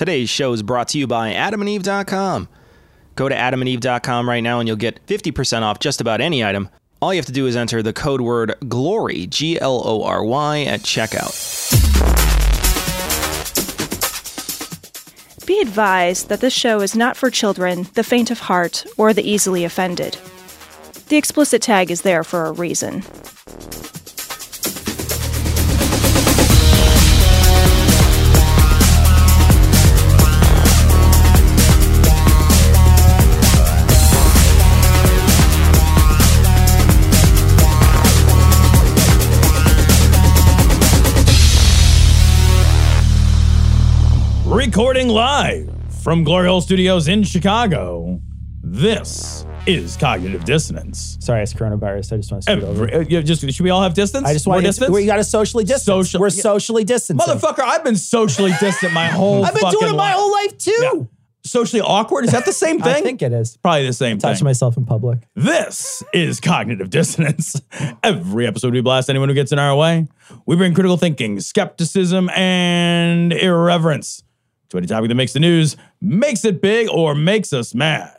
Today's show is brought to you by adamandeve.com. Go to adamandeve.com right now and you'll get 50% off just about any item. All you have to do is enter the code word GLORY, G L O R Y, at checkout. Be advised that this show is not for children, the faint of heart, or the easily offended. The explicit tag is there for a reason. Recording live from Glory Hole Studios in Chicago. This is Cognitive Dissonance. Sorry, it's coronavirus. I just want to scoot over. Every, uh, you just, should we all have distance? I just More want distance? to. We got to socially distance. Social- We're yeah. socially distant. Motherfucker, I've been socially distant my whole I've been fucking doing it my life. whole life too. Yeah. Socially awkward? Is that the same thing? I think it is. Probably the same thing. Touch thing. myself in public. This is Cognitive Dissonance. Every episode, we blast anyone who gets in our way. We bring critical thinking, skepticism, and irreverence to any topic that makes the news, makes it big, or makes us mad.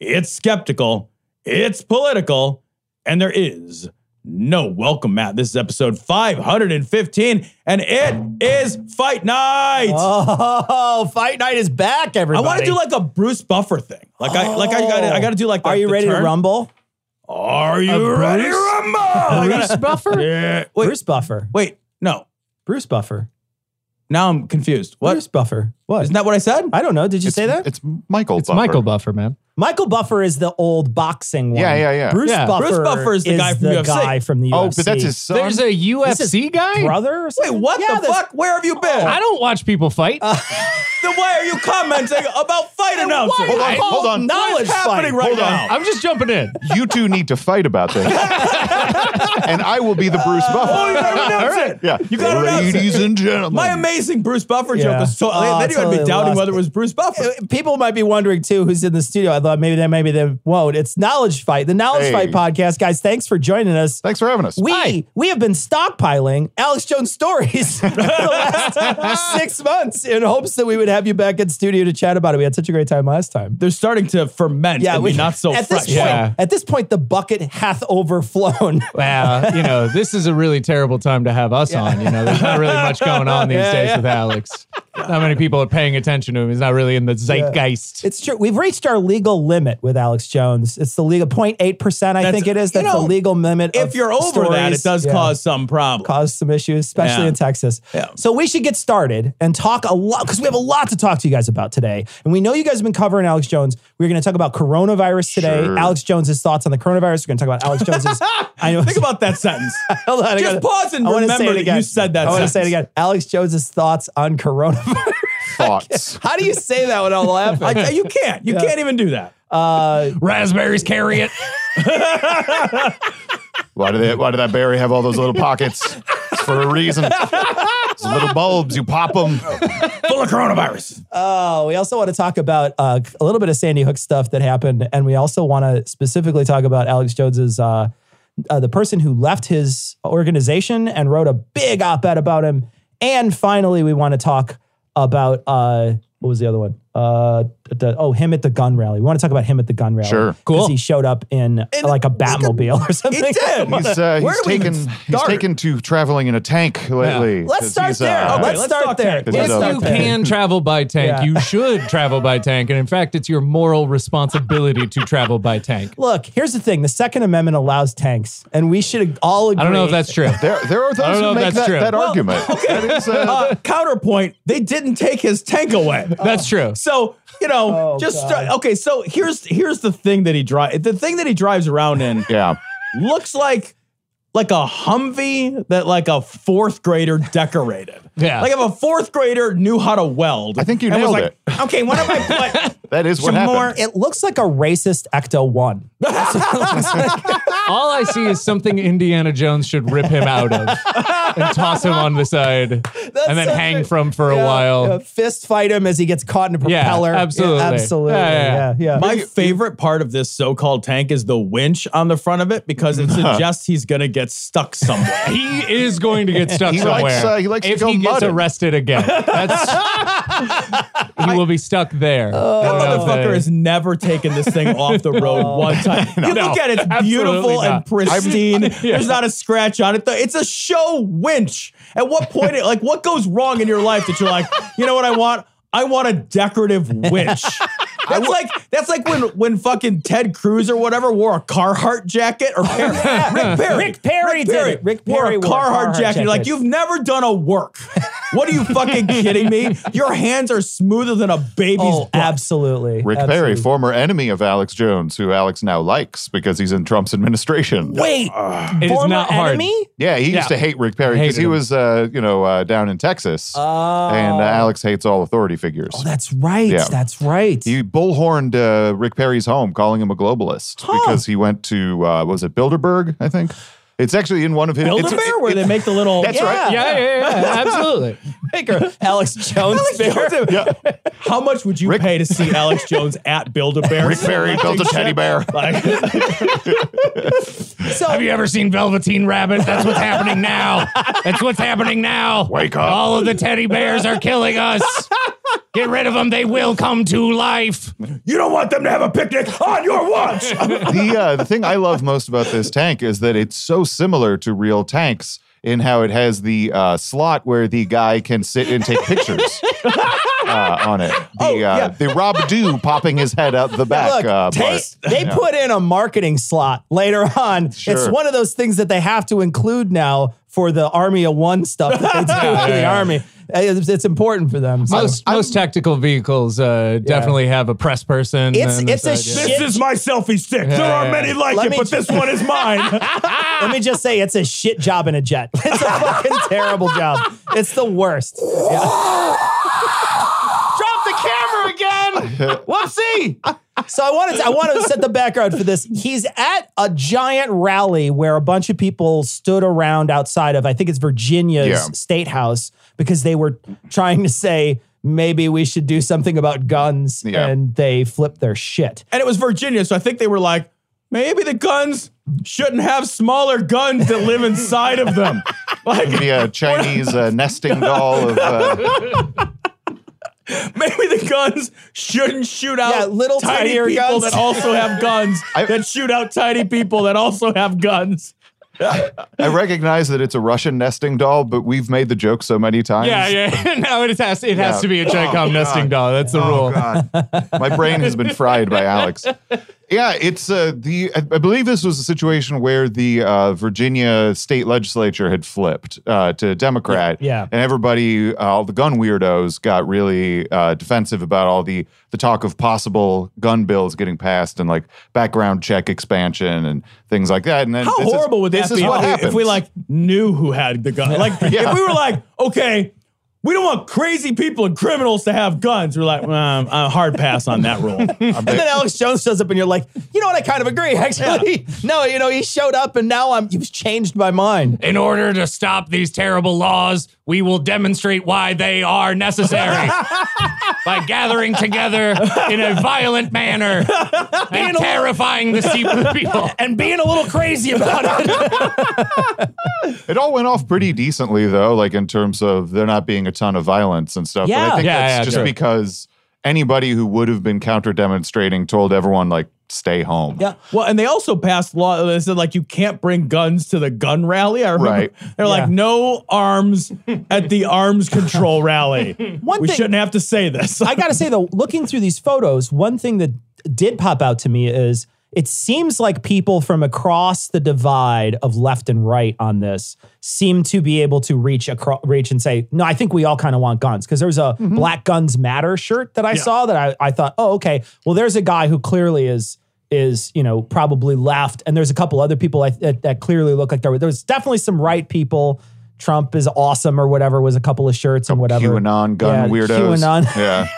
It's skeptical, it's political, and there is no welcome Matt. This is episode 515, and it is Fight Night. Oh, fight night is back, everybody. I want to do like a Bruce Buffer thing. Like I like I got I got to do like. Are you the ready to rumble? Are you ready to rumble? I Bruce gotta- Buffer? Yeah. Wait, Bruce Buffer. wait, no. Bruce Buffer. Now I'm confused. What? Bruce Buffer. What? Isn't that what I said? I don't know. Did you say that? It's Michael. It's Buffer. Michael Buffer, man. Michael Buffer is the old boxing one. Yeah, yeah, yeah. Bruce Yeah. Buffer. Bruce Buffer is the guy from the UFC. guy from the UFC. Oh, but that's his son. There's a UFC guy? brother. Or Wait, something? what Yeah, the there's- fuck? Where have you been? I don't watch people fight. Uh, then why are you commenting about fight announcers? Hold on, hold on. Knowledge What's happening fight. right Hold on. now? I'm just jumping in. You two need to fight about this, and I will be the Bruce Buffer. Oh, you gotta announce it. Yeah, You gotta announce it. ladies and gentlemen. My amazing Bruce Buffer Yeah. joke was so. Oh, then you would be doubting lost whether it it. was Bruce Buffer. Uh, people might be wondering too who's in the studio. I thought maybe they, maybe they won't. It's Knowledge Fight, the Knowledge Hey. Fight podcast, guys. Thanks for joining us. Thanks for having us. We we have been stockpiling Alex Jones stories for the last six months in hopes that we would have you back in studio to chat about it. We had such a great time last time. They're starting to ferment Yeah, we be not so at fresh. this point. Yeah. At this point, the bucket hath overflown. Wow, you know, this is a really terrible time to have us on. You know, there's not really much going on these Yeah, days yeah. with Alex. Not many people are paying attention to him. He's not really in the zeitgeist. It's true. We've reached our legal limit with Alex Jones. It's the legal 0.8 percent. I That's- think it is. you That's know, the legal limit. If of you're over that, stories. it does Yeah. cause some problems. cause some issues, especially Yeah. in Texas. Yeah. So we should get started and talk a lot because we have a lot to talk to you guys about today. And we know you guys have been covering Alex Jones. We're going to talk about coronavirus today. Sure. Alex Jones's thoughts on the coronavirus. We're going to talk about Alex Jones's. I know. Think about that sentence. Hold on, I Just gotta- pause and I wanna remember it that again. you said that I want to say it sentence. again. Alex Jones's thoughts on coronavirus. Thoughts. How do you say that without laughing? I, you can't. You can't even do that. Uh, Raspberries carry it. Why did they, Why did that berry have all those little pockets? It's for a reason. Those little bulbs, you pop them. Full of coronavirus. Oh, we also want to talk about uh, a little bit of Sandy Hook stuff that happened, and we also want to specifically talk about Alex Jones's uh, uh, the person who left his organization and wrote a big op-ed about him. And finally, we want to talk about uh, what was the other one? Uh, the, oh, him at the gun rally. We want to talk about him at the gun rally. Sure. Cool. Cool. He showed up in like a Batmobile or something. He did. He's, uh, Where he's do we even taken. He's taken to traveling in a tank lately. Let's 'cause start he's, there. uh, let's, let's start there. tank. Let's If If you can travel by tank, Yeah. you should travel by tank. And in fact, it's your moral responsibility to travel by tank. Look, here's the thing: the Second Amendment allows tanks, and we should all agree. I don't know if that's true. There, there are those know who make that's that, true. that Well, argument. That is, uh, Uh, counterpoint, they didn't take his tank away. That's true. So, you know, Oh, just start, okay, so here's here's the thing that he drives. The thing that he drives around in yeah. looks like like a Humvee that like a fourth grader decorated. Yeah. Like if a fourth grader knew how to weld. I think you and was nailed like, Okay, what if I put That is what some happened. more It looks like a racist Ecto One. All I see is something Indiana Jones should rip him out of and toss him on the side and then so hang true. from for a while. yeah, fist fight him as he gets caught in a Yeah, propeller. absolutely. absolutely. Yeah, Yeah, yeah, yeah. My favorite part of this so-called tank is the winch on the front of it because it suggests he's gonna get stuck somewhere. He is going to get stuck He somewhere. likes, uh, he likes to if go he gets arrested again. That's he will be stuck there. That I don't know if motherfucker has never taken this thing off the road one time. You No, look at it, it's absolutely beautiful and not. pristine. There's not a scratch on it. It's a show winch. At what point, like, what goes wrong in your life that you're like, you know what I want? I want a decorative winch. That's like that's like when when fucking Ted Cruz or whatever wore a Carhartt jacket or Perry, Rick Perry. Rick Perry did it. Rick Perry wore a Carhartt Carhartt jacket. You're like you've never done a work. What are you fucking kidding me? Your hands are smoother than a baby's. Oh, butt. absolutely. Rick absolutely. Perry, former enemy of Alex Jones, who Alex now likes because he's in Trump's administration. Wait, it is former not hard. enemy? Yeah, he used to hate Rick Perry because he was, uh, you know, uh, down in Texas, Oh. and uh, Alex hates all authority figures. Oh, that's right. Yeah. That's right. he bullhorned uh, Rick Perry's home, calling him a globalist because he went to uh, was it Bilderberg? I think it's actually in one of his. Build it's- a bear it- where they make the little. That's right. Yeah, yeah, yeah, absolutely. Maker Alex Jones. bear. Yeah, How much would you Rick- pay to see Alex Jones at Build a Bear? Rick Perry built a teddy bear. Like, So Have you ever seen Velveteen Rabbit? That's what's happening now. That's what's happening now. Wake up. All of the teddy bears are killing us. Get rid of them. They will come to life. you don't want them to have a picnic on your watch. the uh, the thing I love most about this tank is that it's so similar to real tanks in how it has the uh, slot where the guy can sit and take pictures uh, on it. The Oh, uh, yeah. the Rob Do popping his head out the back. Look, uh, they, they Yeah. put in a marketing slot later on. It's one of those things that they have to include now for the Army of One stuff that they do for the Army. It's, it's important for them. So Most most tactical vehicles uh, definitely have a press person. It's- it's a this shit- this is my selfie stick. there Yeah, are yeah, many like Let it, but ju- this one is mine. let me just say, it's a shit job in a jet. It's a fucking terrible job. It's the worst. Drop the camera again. Whoopsie. So I wanted to, I want to set the background for this. He's at a giant rally where a bunch of people stood around outside of I think it's Virginia's Yeah. state house because they were trying to say maybe we should do something about guns Yeah. and they flipped their shit. and it was Virginia, so I think they were like, maybe the guns shouldn't have smaller guns that live inside of them. Like The uh, Chinese uh, nesting doll of. Uh, maybe the guns shouldn't shoot out Yeah, little tiny tinier people guns. that also have guns I- that shoot out tiny people that also have guns. I recognize that it's a Russian nesting doll, but we've made the joke so many times. Yeah, yeah. now it has it has Yeah. to be a Chicom Oh, nesting doll. That's the Oh rule. God, my brain has been fried by Alex. Yeah, it's uh, the. I believe this was a situation where the uh, Virginia state legislature had flipped uh, to Democrat. Yeah, yeah. and everybody, uh, all the gun weirdos, got really uh, defensive about all the the talk of possible gun bills getting passed and like background check expansion and things like that. And then How this is- horrible would this that is be what if we- if we like knew who had the gun? Like Yeah. if we were like, okay, we don't want crazy people and criminals to have guns. We're like, um, a hard pass on that rule. And then Alex Jones shows up and you're like, you know what? I kind of agree, actually. No, you know, he showed up and now I'm you've changed my mind. In order to stop these terrible laws, we will demonstrate why they are necessary by gathering together in a violent manner and terrifying the people. And being a little crazy about it. It all went off pretty decently, though, like in terms of there not being a ton of violence and stuff. Yeah. but I think Yeah, that's yeah, just sure. because anybody who would have been counter demonstrating told everyone, like, stay home. Yeah. Well, and they also passed law that said like you can't bring guns to the gun rally. I remember Right. they're Yeah. like no arms at the arms control rally. One we thing- shouldn't have to say this. I got to say though, looking through these photos, one thing that did pop out to me is it seems like people from across the divide of left and right on this seem to be able to reach across, reach and say, no, I think we all kind of want guns. Because there was a mm-hmm. Black Guns Matter shirt that I saw that I, I thought, oh, okay, well, there's a guy who clearly is is you know probably left, and there's a couple other people I, that, that clearly look like there. There's definitely some right people. Trump is awesome or whatever was a couple of shirts and whatever. QAnon gun Yeah, weirdos. QAnon. Yeah.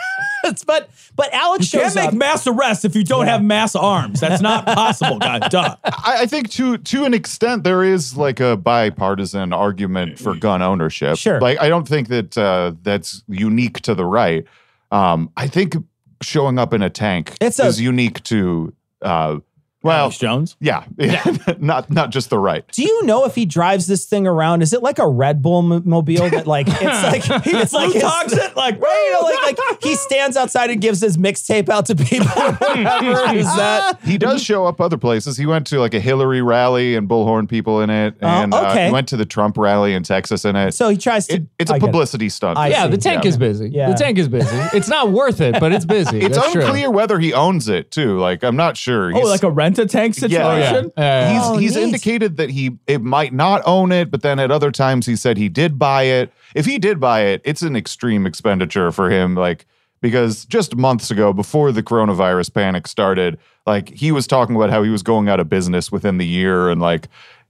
but but Alex You shows can't make up. mass arrests if you don't Yeah. have mass arms. That's not possible, God. Duh. I, I think to to an extent there is like a bipartisan argument for gun ownership. Sure. Like I don't think that uh, that's unique to the right. Um, I think showing up in a tank It's a- is unique to uh, well, Alex Jones. yeah, yeah. not not just the right. Do you know if he drives this thing around? Is it like a Red Bull mo- mobile that like it's like it's like his- talks it like right? You know, like like he stands outside and gives his mixtape out to people. or is that? He does show up other places. He went to like a Hillary rally and bullhorn people in it, Oh, and uh, okay. he went to the Trump rally in Texas in it. So he tries to. It- it's a I get it. publicity stunt. I yeah, see. the tank Yeah. is busy. Yeah. The tank is busy. It's not worth it, but it's busy. It's That's true. unclear whether he owns it too. Like I'm not sure. Oh, like a rent a tank situation. Yeah. Yeah. Yeah. he's Oh, he's neat. indicated that he it might not own it, but then at other times he said he did buy it. If he did buy it, it's an extreme expenditure for him. Like because just months ago, before the coronavirus panic started, like he was talking about how he was going out of business within the year, and like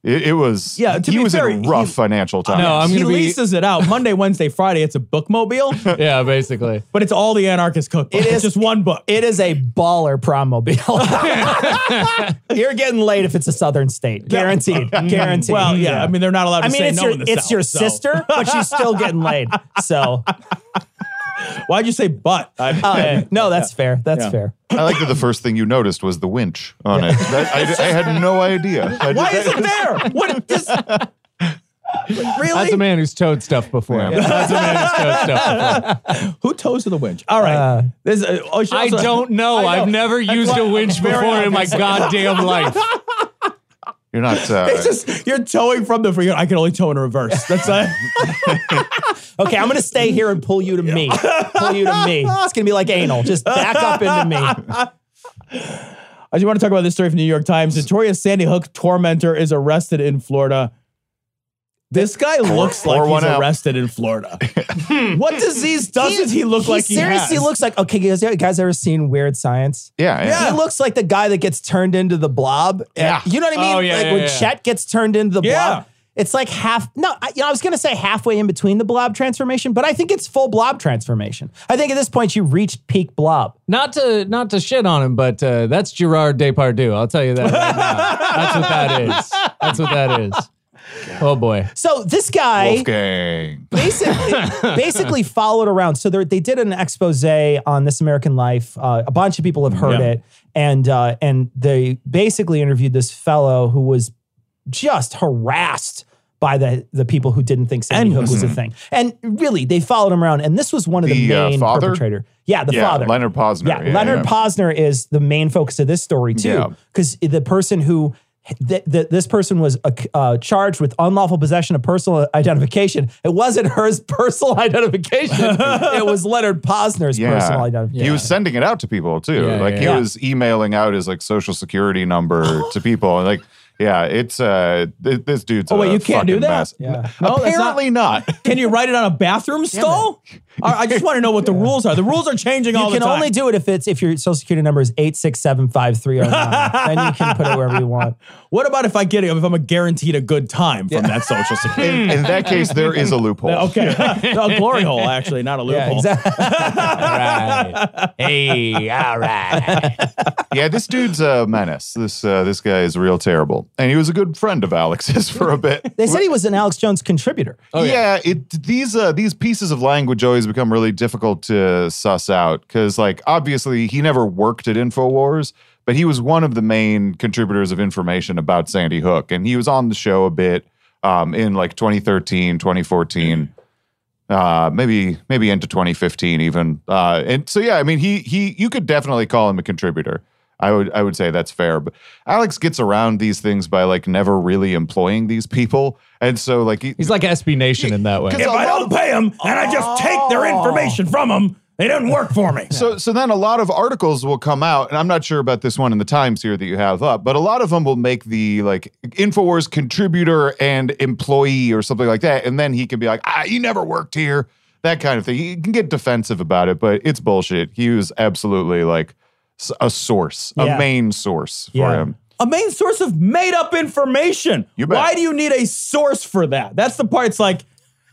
it, it was Yeah, to he be was fair, in he- rough financial times. No, I'm he gonna be- leases it out Monday, Wednesday, Friday. It's a bookmobile, yeah, basically. but it's all the anarchist cookbook. It it's just one book. It is a baller prom mobile. You're getting laid if it's a southern state, guaranteed, mm-hmm. guaranteed. well, yeah, I mean they're not allowed to I mean, say it's no your in the it's South, your so- sister, but she's still getting laid. So Why'd you say but? I, uh, no, that's fair. That's Yeah. fair. I like that the first thing you noticed was the winch on it. That- I, I had no idea. I Why just- is it there? What is really? That's a man who's towed stuff before. Yeah. That's a man who's towed stuff before. Who toes to the winch? All right. Uh, This, uh, oh, she I don't know. I know. I've never used a winch before in my goddamn life. You're not. Uh, It's just you're towing from the free. I can only tow in reverse. That's it. Okay, I'm gonna stay here and pull you to me. Pull you to me. It's gonna be like anal. Just back up into me. I just want to talk about this story from the New York Times. Notorious Sandy Hook tormentor is arrested in Florida. This guy looks like pour he's one arrested in Florida. what disease doesn't he, look like he seriously has? looks like okay, guys. You guys ever seen Weird Science? yeah, yeah. He looks like the guy that gets turned into the blob. Yeah. You know what I mean? Oh, yeah, like yeah, when yeah. Chet gets turned into the Yeah. blob. It's like half. No, I, you know, I was gonna say halfway in between the blob transformation, but I think it's full blob transformation. I think at this point you reached peak blob. Not to not to shit on him, but uh, that's Gerard Depardieu. I'll tell you that right now. That's what that is. That's what that is. Oh boy. So this guy Wolfgang. basically, basically followed around. So there, they did an expose on This American Life. Uh, a bunch of people have heard Yeah. it, and uh, and they basically interviewed this fellow who was just harassed by the the people who didn't think Sandy Hook was a thing. And really, they followed him around. And this was one of the, The, uh, main father? perpetrator. Yeah, the yeah, father. Leonard Pozner. Yeah, Leonard yeah. Pozner is the main focus of this story too, because the person who. Th- th- this person was uh, uh, charged with unlawful possession of personal identification. It wasn't her personal identification. it was Leonard Pozner's Yeah. personal identification. He was sending it out to people too. Yeah, like yeah, he yeah. was emailing out his like social security number to people. And like, yeah, it's uh th- this dude's. Oh, wait, a you can't do that? Mess. Yeah. No, that's not- Apparently not. Can you write it on a bathroom stall? I I just want to know what the rules are. The rules are changing all the You can time. only do it if it's if your social security number is eight six seven five three zero nine. then you can put it wherever you want. what about if I get it? If I'm a guaranteed a good time from that social security? In, in that case, there is a loophole. okay, a glory hole actually, not a Yeah, loophole. exactly. Right. Hey, all right. Yeah, this dude's a menace. This uh, this guy is real terrible, and he was a good friend of Alex's for a bit. They said he was an Alex Jones contributor. yeah. it these uh, these pieces of language always become really difficult to suss out because, like, obviously he never worked at Infowars, but he was one of the main contributors of information about Sandy Hook, and he was on the show a bit um, in like 2013, 2014. Uh, maybe maybe into 2015 even. Uh, and so yeah, I mean he he you could definitely call him a contributor. I would I would say that's fair. But Alex gets around these things by like never really employing these people, and so like he, He's like SB Nation in that way. Because If a I lot don't pay them and I just take their information from them, they didn't work for me. So, so then a lot of articles will come out, and I'm not sure about this one in the Times here that you have up, but a lot of them will make the like Infowars contributor and employee or something like that, and then he can be like, ah, you never worked here, that kind of thing. He can get defensive about it, but it's bullshit. He was absolutely like s- a source, Yeah. a main source for Yeah. him. a main source of made up information. You bet. Why do you need a source for that? That's the part. It's like,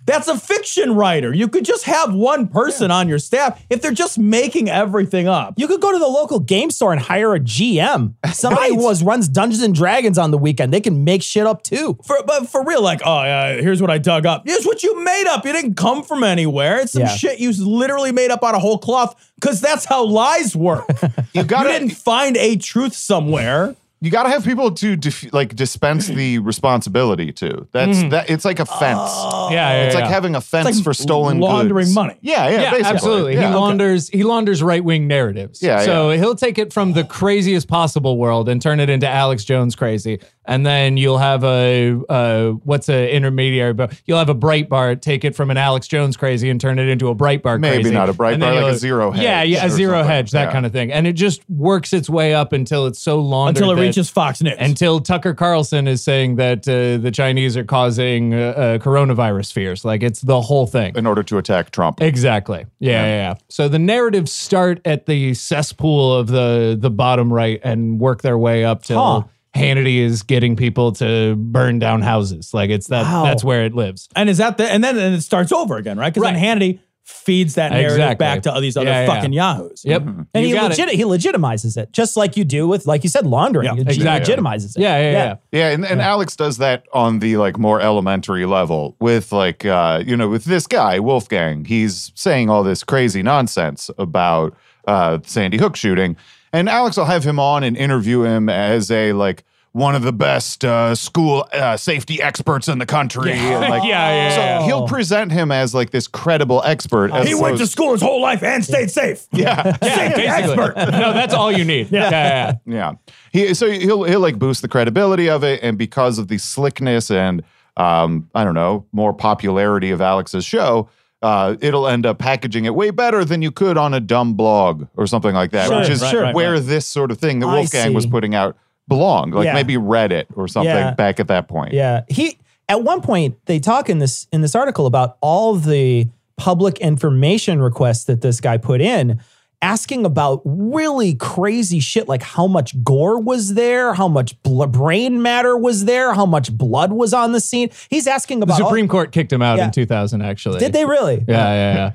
That's a fiction writer. You could just have one person on your staff if they're just making everything up. You could go to the local game store and hire a GM. Somebody who Right. was runs Dungeons and Dragons on the weekend. They can make shit up too. For, but for real, like, oh, yeah, here's what I dug up. Here's what you made up. It didn't come from anywhere. It's some Yeah. shit you literally made up out of whole cloth because that's how lies work. You gotta- you didn't find a truth somewhere. You got to have people to dif- like dispense the responsibility to. That's that. It's like a fence. Yeah, yeah, it's like yeah. having a fence like for stolen laundering goods. money. Yeah, yeah, Yeah, basically. absolutely. Yeah. He launders he launders right wing narratives. Yeah, So yeah. he'll take it from the craziest possible world and turn it into Alex Jones crazy, and then you'll have a uh, what's an intermediary, but you'll have a Breitbart take it from an Alex Jones crazy and turn it into a Breitbart Maybe crazy. not a Breitbart, like a Zero Hedge Yeah, yeah, a zero something. hedge, that Yeah. kind of thing, and it just works its way up until it's so laundered Until it that- reaches Fox News. until Tucker Carlson is saying that uh, the Chinese are causing uh, uh, coronavirus fears. Like it's the whole thing. in order to attack Trump. Exactly. Yeah, yeah, yeah. So the narratives start at the cesspool of the the bottom right and work their way up till Huh. Hannity is getting people to burn down houses. Like it's that Wow. that's where it lives. and is that the, and then and it starts over again, right? Because Right. then Hannity feeds that narrative Exactly. back to all these other Yeah, yeah. fucking yahoos. Yep. And You he, got it. legit, he legitimizes it, just like you do with, like you said, laundering. Yeah, he exactly. legitimizes it. Yeah, yeah, yeah. Yeah, and, and Alex does that on the like more elementary level with like uh, you know, with this guy, Wolfgang. He's saying all this crazy nonsense about uh Sandy Hook shooting. And Alex will have him on and interview him as a like one of the best uh, school uh, safety experts in the country. And, like, Yeah, yeah, So yeah. he'll present him as like this credible expert. as He went to school his whole life and stayed safe. Yeah. Safety Basically. expert. no, that's all you need. Yeah, yeah, yeah. Yeah. He so he'll he'll like boost the credibility of it, and because of the slickness and um, I don't know, more popularity of Alex's show, uh, it'll end up packaging it way better than you could on a dumb blog or something like that, Sure, which is right, right, where right. this sort of thing that I Wolfgang was see. putting out belonged, like Yeah. maybe Reddit or something Yeah. back at that point. Yeah. He at one point they talk in this in this article about all the public information requests that this guy put in asking about really crazy shit like how much gore was there, how much bl- brain matter was there, how much blood was on the scene. He's asking The about all- Supreme Court kicked him out Yeah. in 2000 actually. Did they really? Yeah, uh, yeah, yeah.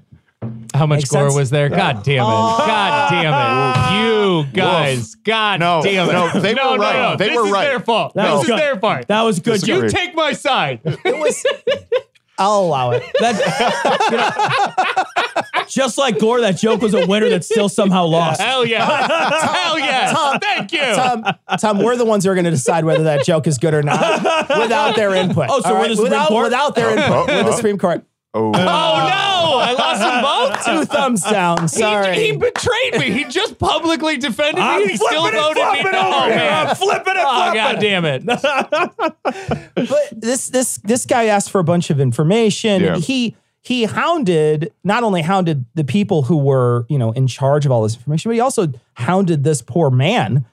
How much Makes gore sense. was there? God damn it. Oh. God damn it. You guys. God No, damn it. no, they no, were right. No, They this were is right. their fault. That this was is good. their fault. That was good. Disagree. You take my side. It was I'll allow it. That, you know, just like Gore, that joke was a winner that still somehow lost. Hell yeah. Hell yeah. Tom- Thank you. Tom, Tom, we're the ones who are going to decide whether that joke is good or not without their input. Oh, so All we're the Supreme without, Court? without their oh. input. We're the oh. Supreme Court. Oh, oh, oh no. I lost them both. Two thumbs down. Sorry. He, he betrayed me. He just publicly defended I'm me. He still flipping and voted me. flopping Oh, over here. Oh, man. I'm flipping and Oh, flopping. God damn it. but this this this guy asked for a bunch of information. Yeah. He he hounded not only hounded the people who were you know in charge of all this information, but he also hounded this poor man.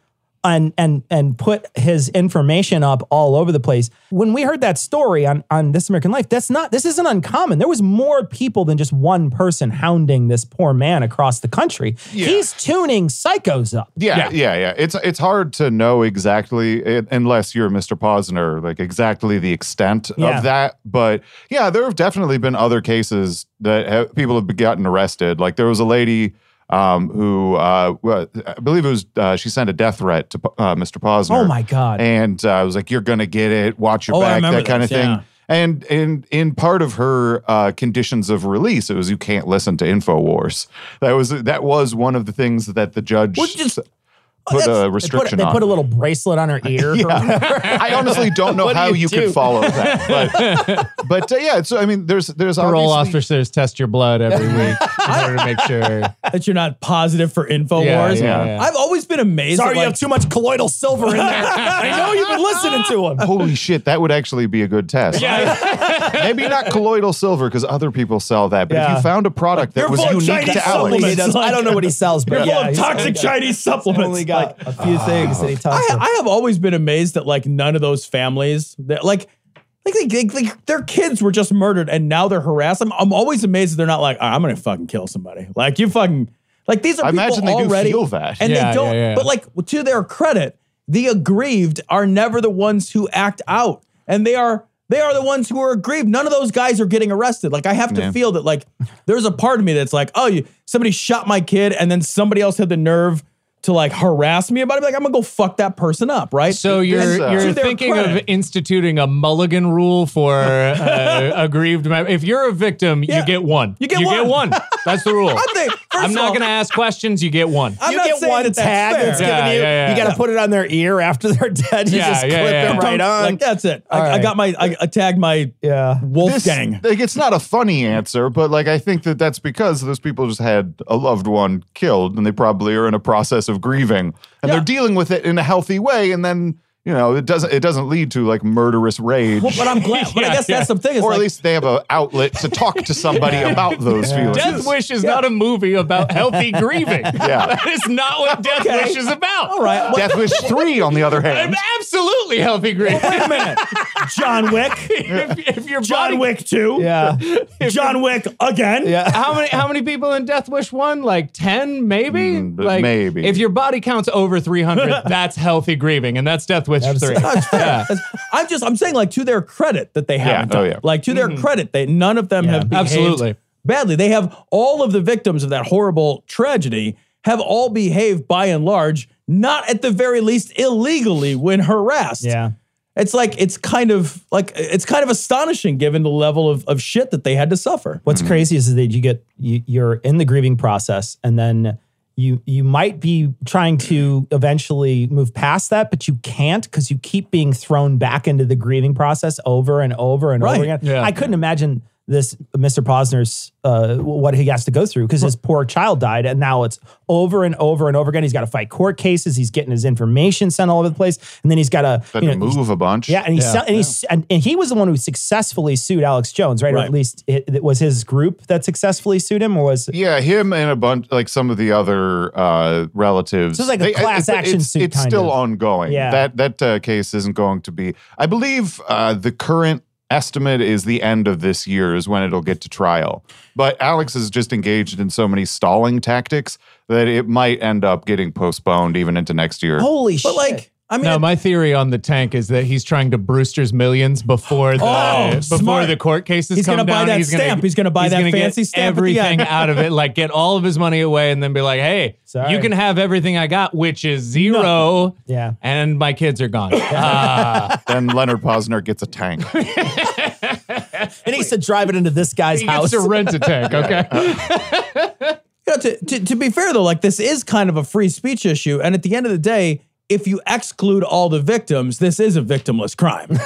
And, and and put his information up all over the place. When we heard that story on on This American Life, that's not this isn't uncommon. There was more people than just one person hounding this poor man across the country. He's tuning psychos up. Yeah, yeah, yeah, It's it's hard to know exactly eh, unless you're Mr. Pozner, like exactly the extent Yeah. of that. But yeah, there have definitely been other cases that have, people have gotten arrested. Like there was a lady um, who uh, I believe it was uh, she sent a death threat to uh, Mr. Pozner. Oh my God. And uh, I was like, "You're gonna get it. Watch your Oh, back." That kind of thing. yeah. And in in part of her uh, conditions of release, it was you can't listen to Infowars. That was that was one of the things that the judge Well, just- put a restriction They put, on. they put a little bracelet on her ear. I honestly don't know What do how you you, do? could follow that, but but uh, yeah. So I mean, there's there's Parole obviously officers test your blood every week in order to make sure. that you're not positive for Infowars. Yeah, yeah, yeah. I've always been amazed. Sorry, at, you have too much colloidal silver in there. I know you've been listening to him. holy shit, that would actually be a good test. Yeah. Maybe not colloidal silver because other people sell that, but if you found a product that was unique Chinese to Alex, supplements. He does- I don't know what he sells, but You're yeah, full of toxic Chinese supplements. Only got Like, a few things that he talks I, about. I have always been amazed that like none of those families, that like, like, like, like, their kids were just murdered and now they're harassed. I'm, I'm always amazed that they're not like, "Ah, I'm gonna fucking kill somebody. Like you fucking, like these are I people imagine they do already, feel that. and Yeah, they don't. yeah, yeah. But like to their credit, the aggrieved are never the ones who act out, and they are they are the ones who are aggrieved. None of those guys are getting arrested. Like I have to Yeah. feel that like there's a part of me that's like, oh, you somebody shot my kid, and then somebody else had the nerve to like harass me about it. Like I'm gonna go fuck that person up, right? So you're This, you're To their thinking of instituting a mulligan rule for uh, aggrieved. mem- If you're a victim, Yeah. you get one. You get you one. get one. That's the rule. I think, first I'm of not all, going to ask questions. You get one. I'm you not get one that that's tag fair. that's Yeah, given you. yeah, yeah, you got to yeah. put it on their ear after they're dead. You Yeah, just yeah, clip yeah. them right on. Like that's it. I, All I got my I, I tagged my Yeah. This- Wolfgang. like it's not a funny answer, but like I think that that's because those people just had a loved one killed, and they probably are in a process of grieving, and Yeah. they're dealing with it in a healthy way, and then you know it doesn't it doesn't lead to like murderous rage, Well, but I'm glad. But I guess yeah. that's the thing. Or like, at least they have an outlet to talk to somebody about those feelings. Death Wish is not a movie about healthy grieving. Yeah. That is not what Death Wish is about. all right. Well, Death Wish three, on the other I'm hand, absolutely healthy grieving. wait a minute. John Wick. if, if your John body, Wick 2. Yeah. John Wick again. Yeah. how many how many people in Death Wish one? Like ten, maybe. Mm, like maybe. If your body counts over three hundred, that's healthy grieving, and that's Death Wish three. That's fair. That's- I'm just I'm saying like to their credit that they haven't oh done. yeah. Like to their mm-hmm. credit, they none of them have behaved absolutely. badly. They have all of the victims of that horrible tragedy have all behaved by and large, not at the very least illegally when harassed. Yeah. It's like it's kind of like it's kind of astonishing given the level of, of shit that they had to suffer. What's mm-hmm. crazy is that you get you, you're in the grieving process, and then you you might be trying to eventually move past that, but you can't because you keep being thrown back into the grieving process over and over and Right. over again. Yeah. I couldn't imagine this Mr. Pozner's uh, what he has to go through because his poor child died, and now it's over and over and over again. He's got to fight court cases. He's getting his information sent all over the place, and then he's got to had you to know, move a bunch. yeah, and he and, he's, and, and he was the one who successfully sued Alex Jones, right? Or at least it, it was his group that successfully sued him, or was Yeah, him and a bunch like some of the other uh, relatives. So it's like a class it's- action it's, suit It's kind still of. ongoing. Yeah. that that uh, case isn't going to be. I believe uh, the current estimate is the end of this year is when it'll get to trial. But Alex is just engaged in so many stalling tactics that it might end up getting postponed even into next year. holy But shit? like, I mean, No, my theory on the tank is that he's trying to Brewster's millions before the Oh, before smart. the court cases He's come gonna buy that he's gonna, stamp. He's gonna buy that gonna get fancy stamp at the Everything out of it, like get all of his money away, and then be like, "Hey, Sorry. you can have everything I got, which is zero, Yeah. and my kids are gone." Ah. Then Leonard Pozner gets a tank. and he said, drive it into this guy's he house. gets to rent a tank. Okay, you know, to, to, to be fair though, like this is kind of a free speech issue. And at the end of the day, if you exclude all the victims, this is a victimless crime.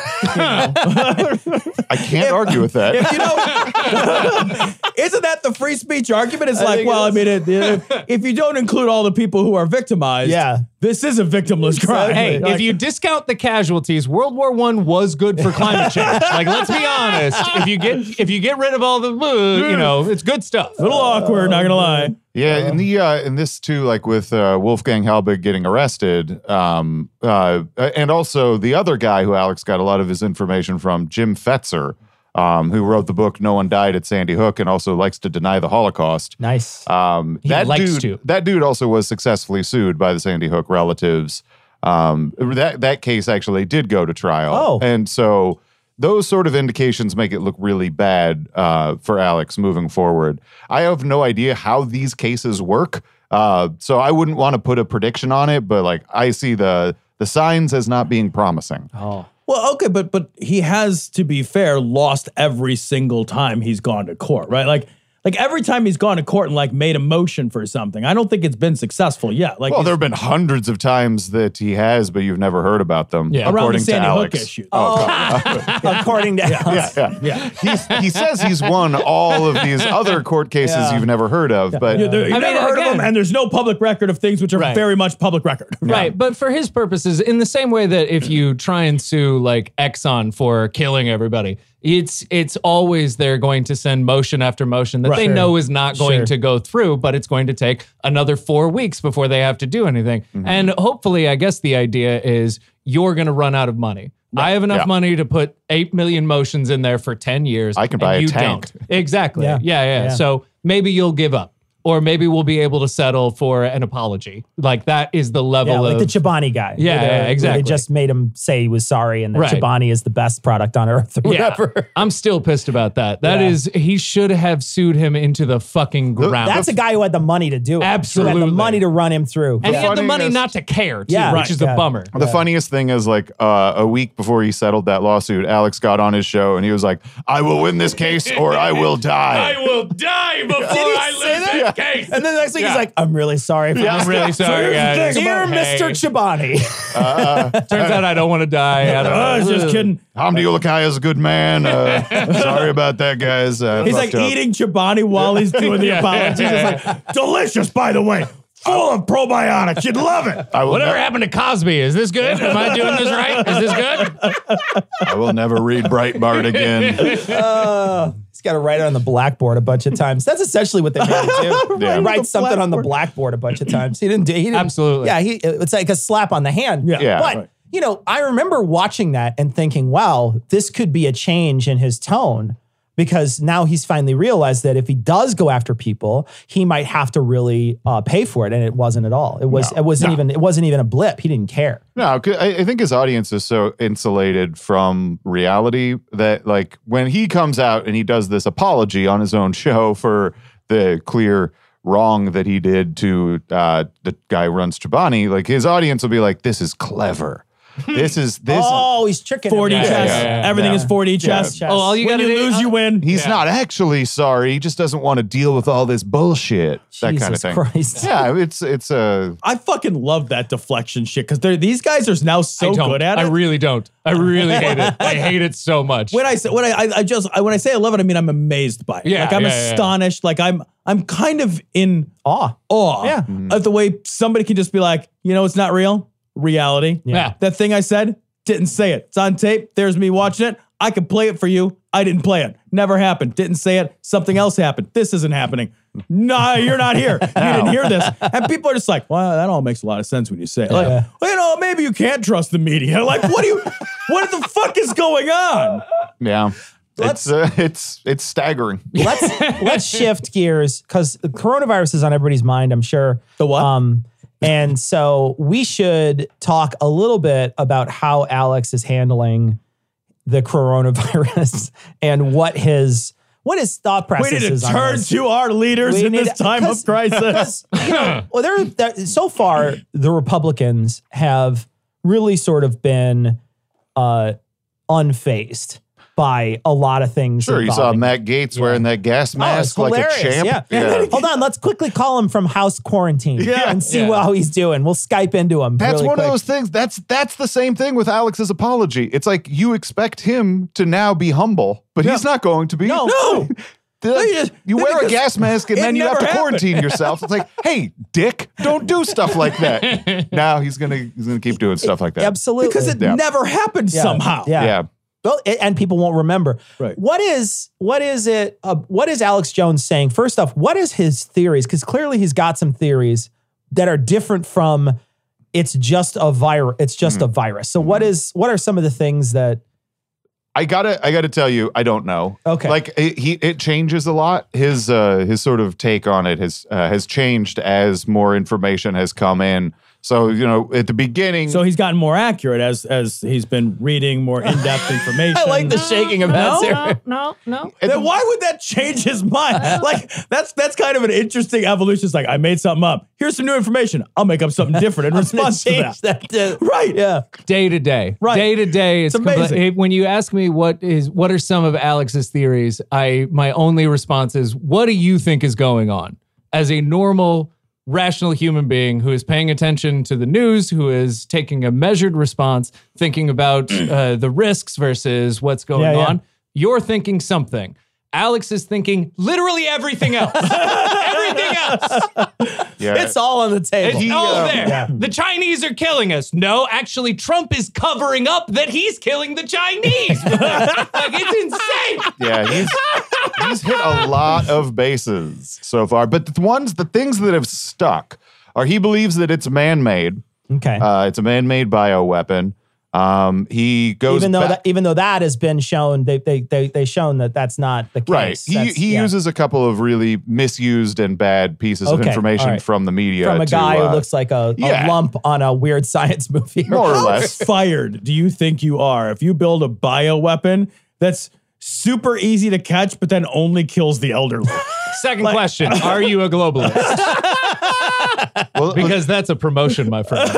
I can't argue with that. you know, isn't that the free speech argument? It's like, think well, it I mean, it, if, if you don't include all the people who are victimized, Yeah. This is a victimless crime. hey, Like, if you discount the casualties, World War One was good for climate change. like, let's be honest. If you get if you get rid of all the, uh, you know, it's good stuff. a little awkward, not gonna lie. Yeah, in the uh, in this too, like with uh, Wolfgang Halbig getting arrested, um, uh, and also the other guy who Alex got a lot of his information from, Jim Fetzer, um, who wrote the book "No One Died at Sandy Hook" and also likes to deny the Holocaust. nice. Um, He that likes dude, to. that dude also was successfully sued by the Sandy Hook relatives. Um, that that case actually did go to trial. Oh. and so those sort of indications make it look really bad uh, for Alex moving forward. I have no idea how these cases work, uh, so I wouldn't want to put a prediction on it. But like, I see the the signs as not being promising. oh. Well, okay, but but he has to be fair, lost every single time he's gone to court, right? Like like every time he's gone to court and like made a motion for something. I don't think it's been successful yet. Like Well, there have been hundreds of times that he has, but you've never heard about them. Yeah. around the according Sandy to Hook Alex. issue. Oh, oh. According to Alex. yeah, yeah. He's, he says he's won all of these other court cases Yeah. you've never heard of, but Yeah, there- you've I mean, never heard of them, and there's no public record of things which are Right. very much public record. Right, but for his purposes, in the same way that if you try and sue like Exxon for killing everybody, it's it's always they're going to send motion after motion that Right. they know is not going Sure. to go through, but it's going to take another four weeks before they have to do anything. Mm-hmm. And hopefully, I guess the idea is you're going to run out of money. I have enough Yeah. money to put eight million motions in there for ten years. I can and buy a you tank. Don't. Exactly. Yeah. Yeah. Yeah, Yeah. So maybe you'll give up. Or maybe we'll be able to settle for an apology. Like that is the level Yeah, like of the Chobani guy. Yeah, yeah, exactly. They just made him say he was sorry and that Right. Chobani is the best product on earth or yeah, whatever. I'm still pissed about that. That Yeah. is, he should have sued him into the fucking ground. That's a guy who had the money to do it. Who had Absolutely. the money to run him through. and he had the money not to care, too, Yeah, which is yeah. a bummer. The funniest thing is, like uh, a week before he settled that lawsuit, Alex got on his show and he was like, "I will win this case, or I will die." I will die before I say that? case. And then the next thing Yeah. he's like, I'm really sorry. For I'm really sorry, guys. Dear Hey. Mr. Chobani. Turns out I don't want to die. I don't know. I was just kidding. Hamdi Ulukaya is a good man. Uh, sorry about that, guys. Uh, He's like fucked up. eating Chobani while he's doing the Yeah. apology. He's like, delicious, by the way. Full of probiotics. You'd love it. I will, Whatever ne- happened to Cosby? Is this good? Am I doing this right? Is this good? I will never read Breitbart again. Uh, he's got to write it on the blackboard a bunch of times. That's essentially what they made him do. Yeah. He On writes something on the blackboard. blackboard a bunch of times. He didn't do. He didn't, Absolutely. Yeah. He. It's like a slap on the hand. Yeah. Yeah. But Right. you know, I remember watching that and thinking, "Wow, this could be a change in his tone." Because now he's finally realized that if he does go after people, he might have to really uh, pay for it, and it wasn't at all. It was. It wasn't even. It wasn't even a blip. He didn't care. No, I, I think his audience is so insulated from reality that, like, when he comes out and he does this apology on his own show for the clear wrong that he did to uh, the guy who runs Chobani, like, his audience will be like, "This is clever. This is this." oh, he's tricking. 4D him. chess. yeah, yeah, Everything yeah. is 4D chess. chess. Oh, all you when got to you do lose, you win. He's not actually sorry. He just doesn't want to deal with all this bullshit. that kind of Jesus thing. Christ. Yeah, it's it's a I fucking love that deflection shit because they these guys are now so I don't. good at it. I really don't. I really hate it. I hate it so much. when I say when I, I, I just I, when I say I love it, I mean I'm amazed by it. Yeah, like I'm yeah, yeah. astonished. Like I'm I'm kind of in awe. awe Yeah. of the way somebody can just be like, you know, it's not real. Reality. Yeah. That thing I said didn't say it. It's on tape. There's me watching it. I could play it for you. I didn't play it. Never happened. Didn't say it. Something else happened. This isn't happening. No, you're not here. You didn't hear this. And people are just like, well, that all makes a lot of sense when you say it. Like, Yeah. well, you know, maybe you can't trust the media. Like, what do you, what the fuck is going on? yeah. It's uh, it's it's staggering. let's let's shift gears because the coronavirus is on everybody's mind, I'm sure. The what? Um, and so we should talk a little bit about how Alex is handling the coronavirus and what his what his thought We process need to is turn this. to our leaders We in this to- time of crisis. you know, well, there, there, so far the Republicans have really sort of been uh, unfazed by a lot of things. Sure, you saw Matt Gaetz wearing that gas Oh, it's mask like a hilarious. champ. Yeah. Hold on. Let's quickly call him from house quarantine Yeah. and see Yeah. how he's doing. We'll Skype into him. That's really one quick. of those things. That's that's the same thing with Alex's apology. It's like you expect him to now be humble, but he's not going to be. No. No. The- you just- you wear a gas mask and then you have to happened. quarantine yourself. It's like, hey, dick, don't do stuff like that. now he's gonna he's gonna keep doing stuff like that. Absolutely. Because it Yeah. never happened Yeah. somehow. Yeah. Yeah. Well, and people won't remember. Right. What is what is it? Uh, what is Alex Jones saying? First off, what is his theories? Because clearly he's got some theories that are different from it's just a virus. It's just a virus. So what is what are some of the things that? I gotta, I gotta tell you, I don't know. Okay. like it, he, it changes a lot. His, uh, his sort of take on it has, uh, has changed as more information has come in. So you know, at the beginning, So he's gotten more accurate as as he's been reading more in depth information. I like the shaking of heads here. no, no. at Then why would that change his mind? Like that's that's kind of an interesting evolution. It's like I made something up. Here's some new information. I'll make up something different in I'm gonna response to that. that to- Right. Yeah. day to day Right. day to day it's, It's amazing. compli- when you ask me what is what are some of alex's theories i my only response is what do you think is going on as a normal rational human being who is paying attention to the news who is taking a measured response thinking about uh, the risks versus what's going Yeah, yeah. on you're thinking something alex is thinking literally everything else everything else yeah, It's all on the table. it's He, all uh, there. Yeah. The Chinese are killing us. No, actually, Trump is covering up that he's killing the Chinese. like it's insane. yeah, he's he's hit a lot of bases so far. But the ones, the things that have stuck are he believes that it's man-made. okay. Uh, it's a man-made bioweapon. Um, he goes even though back- that, even though that has been shown, they they they they shown that that's not the case. Right. He, That's- he yeah. uses a couple of really misused and bad pieces of information right. from the media. from a to, guy uh, who looks like a, yeah. a lump on a weird science movie. more or less. fired do you think you are if you build a bioweapon that's super easy to catch, but then only kills the elderly? Second question: Are you a globalist? Well, Because that's a promotion, my friend.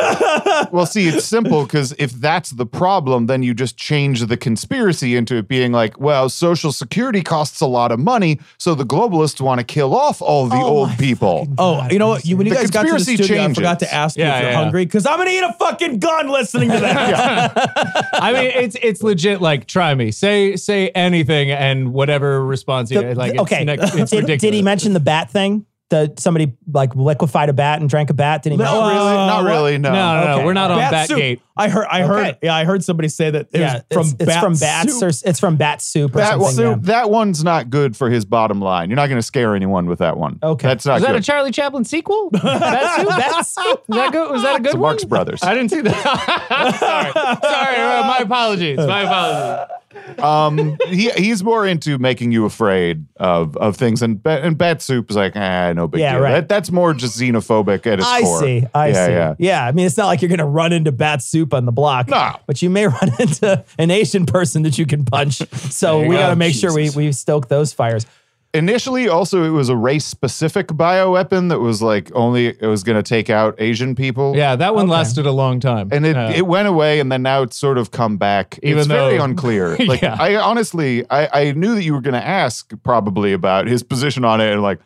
well, see, it's simple because if that's the problem, then you just change the conspiracy into it being like, well, Social Security costs a lot of money, so the globalists want to kill off all the Oh old people. fucking Oh, you know what? You, when you The guys got to the conspiracy studio, I forgot to ask you Yeah, if you're yeah, yeah. hungry because I'm gonna eat a fucking gun listening to that. I mean, it's it's legit. Like, try me. Say say anything, and whatever response you The- like. It's, okay. ne- it's ridiculous. Did he mention the bat thing? That somebody like liquefied a bat and drank a bat? Did he? mention Not that? really. Not really. No. No, no, no. Okay. We're not on Bat soup. Batgate. I heard. I heard. Okay. Yeah, I heard somebody say that it Yeah, was from it's, it's bat from bats soup. or it's from bat soup or That, something. so yeah. that one's not good for his bottom line. You're not going to scare anyone with that one. Okay. That's not Was that good. a Charlie Chaplin sequel? Bat soup? Bat soup? Was that good? Was that a good It's one? Marx Brothers. I didn't see that. sorry, sorry. uh, my apologies. My apologies. Um, he he's more into making you afraid of of things, and Bat, and Bat Soup is like, ah, no big Yeah, deal. right. That, that's more just xenophobic at its I core. see. I yeah, see. Yeah. Yeah. I mean, it's not like you're going to run into bat soup on the block. No. But you may run into an Asian person that you can punch. So we got to make sure we, we stoke those fires. Initially, also, it was a race specific bioweapon that was like only it was going to take out Asian people. Yeah, that one lasted a long time. And it, Uh, it went away, and then now it's sort of come back. Even it's very unclear. Like Yeah. I honestly, I, I knew that you were going to ask probably about his position on it, and like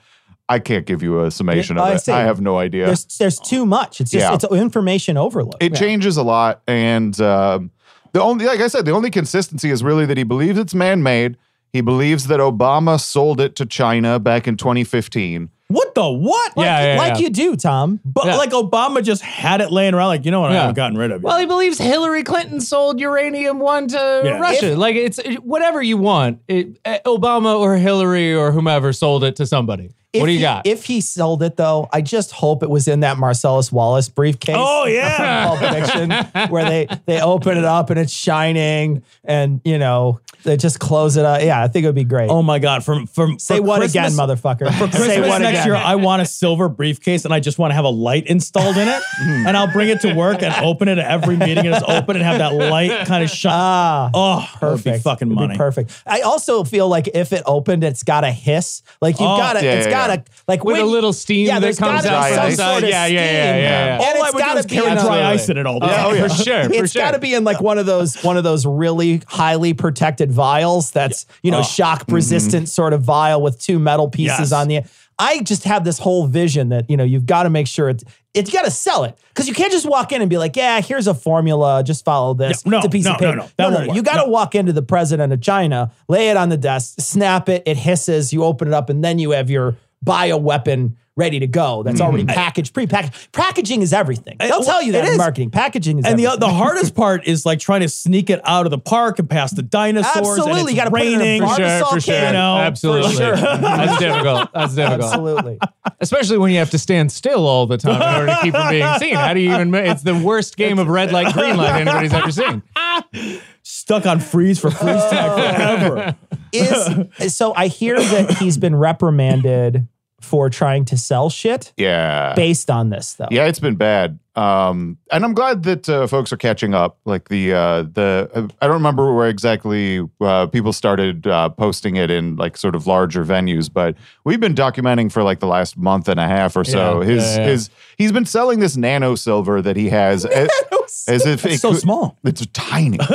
I can't give you a summation Yeah, of I it. see. I have no idea. There's there's too much. It's just Yeah. it's information overload. it changes a lot and um, the only like i said the only consistency is really that he believes it's man-made he believes that obama sold it to china back in 2015 What the what? Yeah, Like, yeah, like yeah. you do, Tom. But Yeah. like Obama just had it laying around, like you know what? I haven't gotten rid of it. Well, he believes Hillary Clinton sold uranium one to Yeah. Russia. like it's it- whatever you want. It, uh, Obama or Hillary or whomever sold it to somebody. If what do you he- got? If he sold it though, I just hope it was in that Marcellus Wallace briefcase. Oh, yeah. Pulp Fiction, where they they open it up and it's shining, and you know they just close it up. Yeah, I think it would be great. oh my god! From from Say for what Christmas- again, motherfucker? For Say Christmas what next again. year, I want a silver briefcase, and I just want to have a light installed in it, Hmm. and I'll bring it to work and open it at every meeting, and it's open and have that light kind of shine. Ah, oh, that be perfect. fucking It'd be money. perfect. I also feel like if it opened, it's got a hiss. Like you've Oh, got to. yeah, it's yeah, got to yeah. like With when- a little steam Yeah, that there's comes gotta out be some from sort of Yeah, yeah, yeah, steam. yeah, yeah. And All I it's oh would do gotta is be carry in dry ice in it all the Yeah, time. Oh, for sure. For It's sure. got to be in like one of those one of those really highly protected vials that's you know Oh. shock mm-hmm. resistant sort of vial with two metal pieces Yes. on the. I just have this whole vision that you know you've got to make sure it's it's got to sell it because you can't just walk in and be like, yeah, here's a formula, just follow this. Yeah, no, it's a piece no, of paper. no, no, that won't You got to No. walk into the president of China, lay it on the desk, snap it, it hisses, you open it up, and then you have your bioweapon ready to go. That's already packaged, pre-packaged. Packaging is everything. They'll Mm-hmm. tell you that it in is. marketing. Packaging is And the, everything. the hardest part is like trying to sneak it out of the park and past the dinosaurs. Absolutely, and it's you gotta put it in a raining. bar- For sure, for sure. can. No, Absolutely. for sure. That's difficult. That's difficult. Absolutely. Especially when you have to stand still all the time in order to keep from being seen. How do you even? It's the worst game of red light, green light anybody's ever seen. Stuck on freeze for freeze tag forever. Is so I hear that he's been reprimanded for trying to sell shit yeah. based on this though. yeah it's been bad. Um and i'm glad that uh, folks are catching up. Like the uh the uh, i don't remember where exactly uh, people started uh, posting it in like sort of larger venues but we've been documenting for like the last month and a half or so. Yeah, his yeah, yeah. his he's been selling this nano silver that he has as, if it so could- small. it's tiny.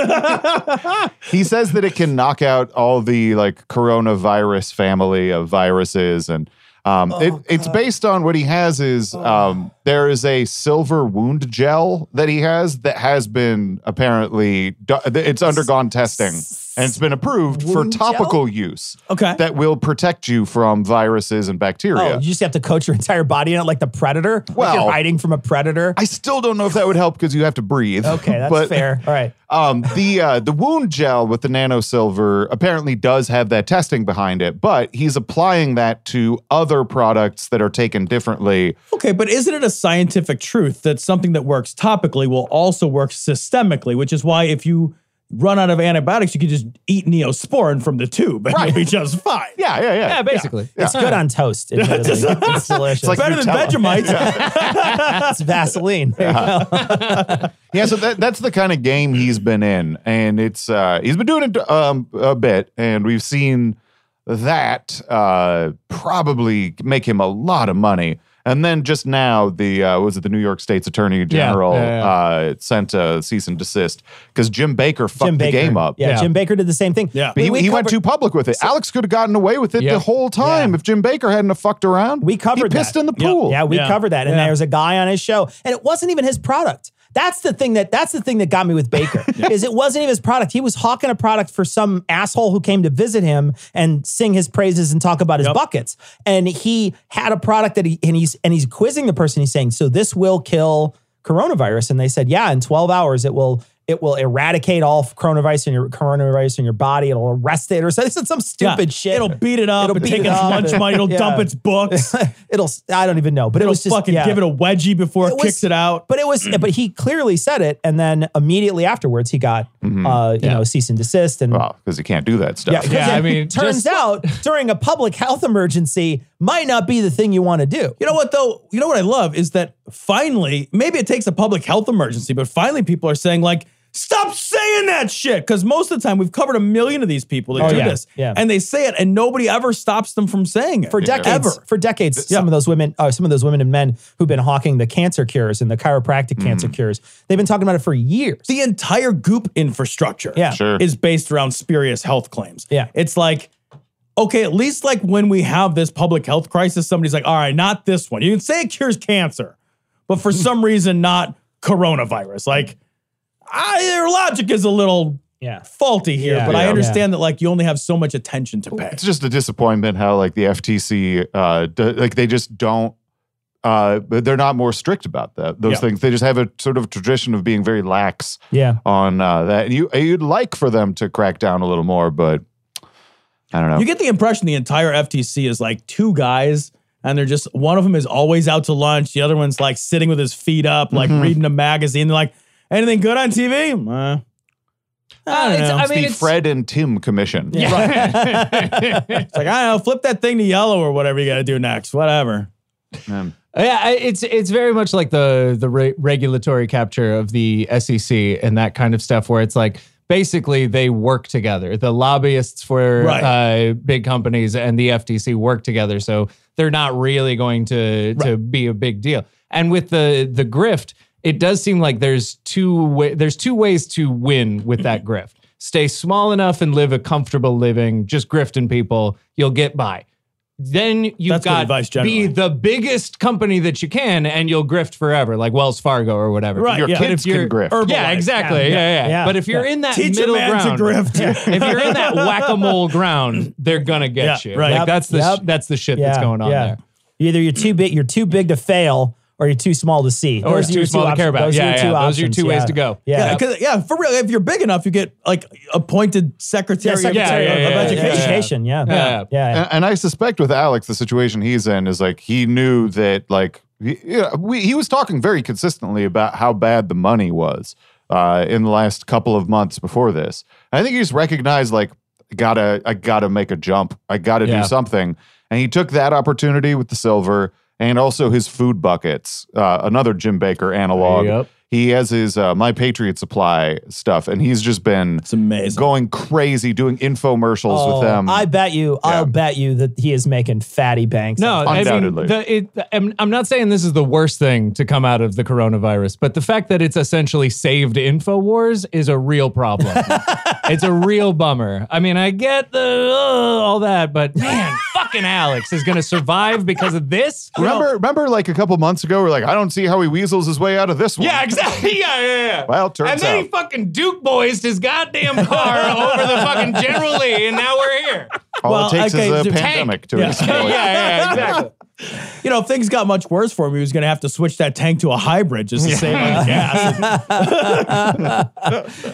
He says that it can knock out all the like coronavirus family of viruses and um, it, it's based on what he has is um, there is a silver wound gel that he has that has been apparently it's undergone testing and it's been approved for Wound topical use Okay. that will protect you from viruses and Oh, bacteria. you just have to coat your entire body in it like the predator. like Well- you're hiding from a predator. I still don't know if that would help because you have to breathe. okay, that's But- fair. All right. Um, the uh, the wound gel with the nano silver apparently does have that testing behind it, but he's applying that to other products that are taken differently. Okay, but isn't it a scientific truth that something that works topically will also work systemically, which is why if you run out of antibiotics, you can just eat neosporin from the tube and you'll be just fine. Yeah, yeah, yeah. Yeah, basically. It's good on toast. Admittedly. it's delicious. like Better than Nutella. Vegemite. it's Vaseline. There you go. Yeah, so that, that's the kind of game he's been in, and it's uh, he's been doing it um, a bit, and we've seen that uh, probably make him a lot of money. And then just now, the uh, was it the New York State's Attorney General yeah, yeah. Uh, sent a cease and desist because Jim Bakker fucked Jim the game up. Yeah, Yeah. Jim Bakker did the same thing. Yeah. But he, We- we he went covered- too public with it. Alex could have gotten away with it Yeah. the whole time Yeah. if Jim Bakker hadn't have fucked around. We covered he pissed that. in the Yep. pool. Yeah, we Yeah. covered that. And Yeah. there was a guy on his show, and it wasn't even his product. That's the thing that that's the thing that got me with Bakker is it wasn't even his product. He was hawking a product for some asshole who came to visit him and sing his praises and talk about his Yep. buckets. And he had a product that he and he's and he's quizzing the person. He's saying, "So this will kill coronavirus?" And they said, "Yeah, in 12 hours it will." It will eradicate all coronavirus in your coronavirus in your body. It'll arrest it or something. Some stupid Yeah. shit. It'll beat it up It'll beat take it its up lunch money. It'll yeah. dump its books. it'll I don't even know, but it It'll was just fucking yeah. give it a wedgie before it, was- kicks it out. But it was, but he clearly said it, and then immediately afterwards he got, uh, you know, cease and desist, and Well, because he can't do that stuff. yeah, 'cause Yeah, I mean, turns just- out during a public health emergency might not be the thing you want to do. You know what though? You know what I love is that finally, maybe it takes a public health emergency, but finally people are saying like, stop saying that shit. Because most of the time we've covered a million of these people that Oh, do yeah, this, yeah. and they say it, and nobody ever stops them from saying it For decades, Ever. for decades, some of those women, uh, some of those women and men who've been hawking the cancer cures and the chiropractic cancer cures, they've been talking about it for years. The entire goop infrastructure, Yeah. Sure. is based around spurious health claims. Yeah. it's like. Okay, at least like when we have this public health crisis, somebody's like, all right, not this one. You can say it cures cancer, but for some reason, not coronavirus. Like, I, their logic is a little Yeah. faulty here, Yeah. but I Yeah. understand that like you only have so much attention to pay. it's just a disappointment how like the FTC uh d- like they just don't uh but they're not more strict about that those Yeah. things they just have a sort of tradition of being very lax Yeah. on uh that and you you'd like for them to crack down a little more but I don't know You get the impression the entire FTC is like two guys, and they're just one of them is always out to lunch, the other one's like sitting with his feet up, like Mm-hmm. reading a magazine. They're like, anything good on TV? Uh, I don't it's- know. I It's mean, the it's- Fred and Tim commission It's like, I don't know, flip that thing to yellow or whatever you got to do next. Whatever. Um, Yeah, it's it's very much like the the re- regulatory capture of the SEC and that kind of stuff, where it's like basically they work together. The lobbyists for Right. uh, big companies and the FTC work together, so they're not really going to to be a big deal. And with the the grift, it does seem like there's two wa- there's two ways to win with that mm-hmm. grift. Stay small enough and live a comfortable living, just grifting people, you'll get by. Then you've That's good got advice be the biggest company that you can, and you'll grift forever, like Wells Fargo or whatever. Right, your yeah. Kids if you're- can grift Herbalife. Yeah, exactly. Yeah, yeah. yeah, But if you're yeah. in that Teach a middle man ground, to grift. if you're in that whack a mole ground, they're gonna get Yeah, you. right. Like Yep, that's the yep. that's the shit that's going on there. Either you're too big, you're too big to fail, or you're too small to see. Or Those it's too small to care about. Those are your yeah. two Those are your two ways yeah. to go. Yeah. Yeah, because yeah, for real. If you're big enough, you get like appointed secretary, Yeah, secretary yeah, of, yeah, of yeah, education. yeah. Education, yeah. Yeah. Yeah. yeah. and, and I suspect with Alex, the situation he's in is like he knew that like he, yeah, we, he was talking very consistently about how bad the money was uh, in the last couple of months before this. I think he just recognized like gotta I gotta make a jump. I gotta Yeah. do something, and he took that opportunity with the silver and also his food buckets, uh, another Jim Bakker analog. Yep. He has his uh, My Patriot Supply stuff, and he's just been It's amazing. going crazy doing infomercials Oh, with them. I bet you, I'll bet you that he is making fatty banks. No, off I mean, Undoubtedly. the, it, I'm, I'm not saying this is the worst thing to come out of the coronavirus, but the fact that it's essentially saved InfoWars is a real problem. it's a real bummer. I mean, I get the uh, all that, but man, fucking Alex is going to survive because of this. Remember, remember, like a couple months ago, we're like, I don't see how he weasels his way out of this one. Yeah, exactly. Yeah, yeah, yeah. Well, turns and then out. he fucking Duke boys his goddamn car over the fucking General Lee, and now we're here. All Well, it takes okay, is a the tank. pandemic to Yeah. exploit. yeah, yeah, exactly. You know, if things got much worse for him, he was going to have to switch that tank to a hybrid just to save on gas.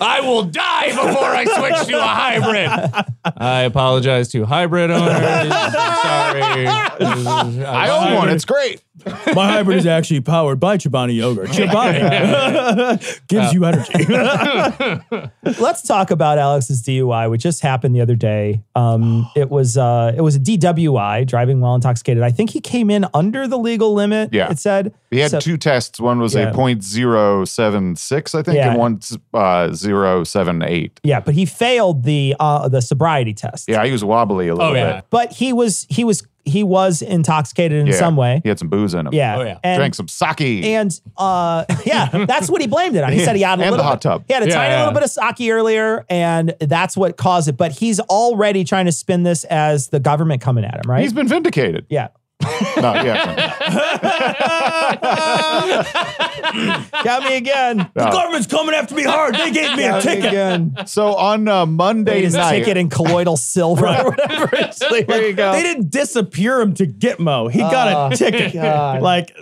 I will die before I switch to a hybrid. I apologize to hybrid owners. Sorry. I own one. It's great. My hybrid is actually powered by Chobani yogurt. Chobani gives you energy. Let's talk about Alex's DUI, which just happened the other day. Um, it was uh, it was a DWI, driving while intoxicated. I think he came in under the legal limit. Yeah. it said He had So- two tests. One was Yeah. a .076, I think, Yeah. and one's uh, 078. Yeah, but he failed the uh, the sobriety test. Yeah, he was wobbly a little Oh, yeah. bit. but he was he was he was intoxicated in Yeah. some way. He had some booze in him. Yeah, Oh, yeah. and, Drank some sake. And uh, yeah, that's what he blamed it on. He said he had a And little the hot bit- tub. He had a Yeah, tiny yeah. little bit of sake earlier, and that's what caused it. But he's already trying to spin this as the government coming at him, right? He's been vindicated. yeah. No, yeah. Got me again. the government's coming after me hard. They gave me a Got me ticket. again. So on uh, Monday Paid his night, ticket in colloidal silver or whatever. It's like, there you go. They didn't disappear him to Gitmo. He got a ticket. God. Like,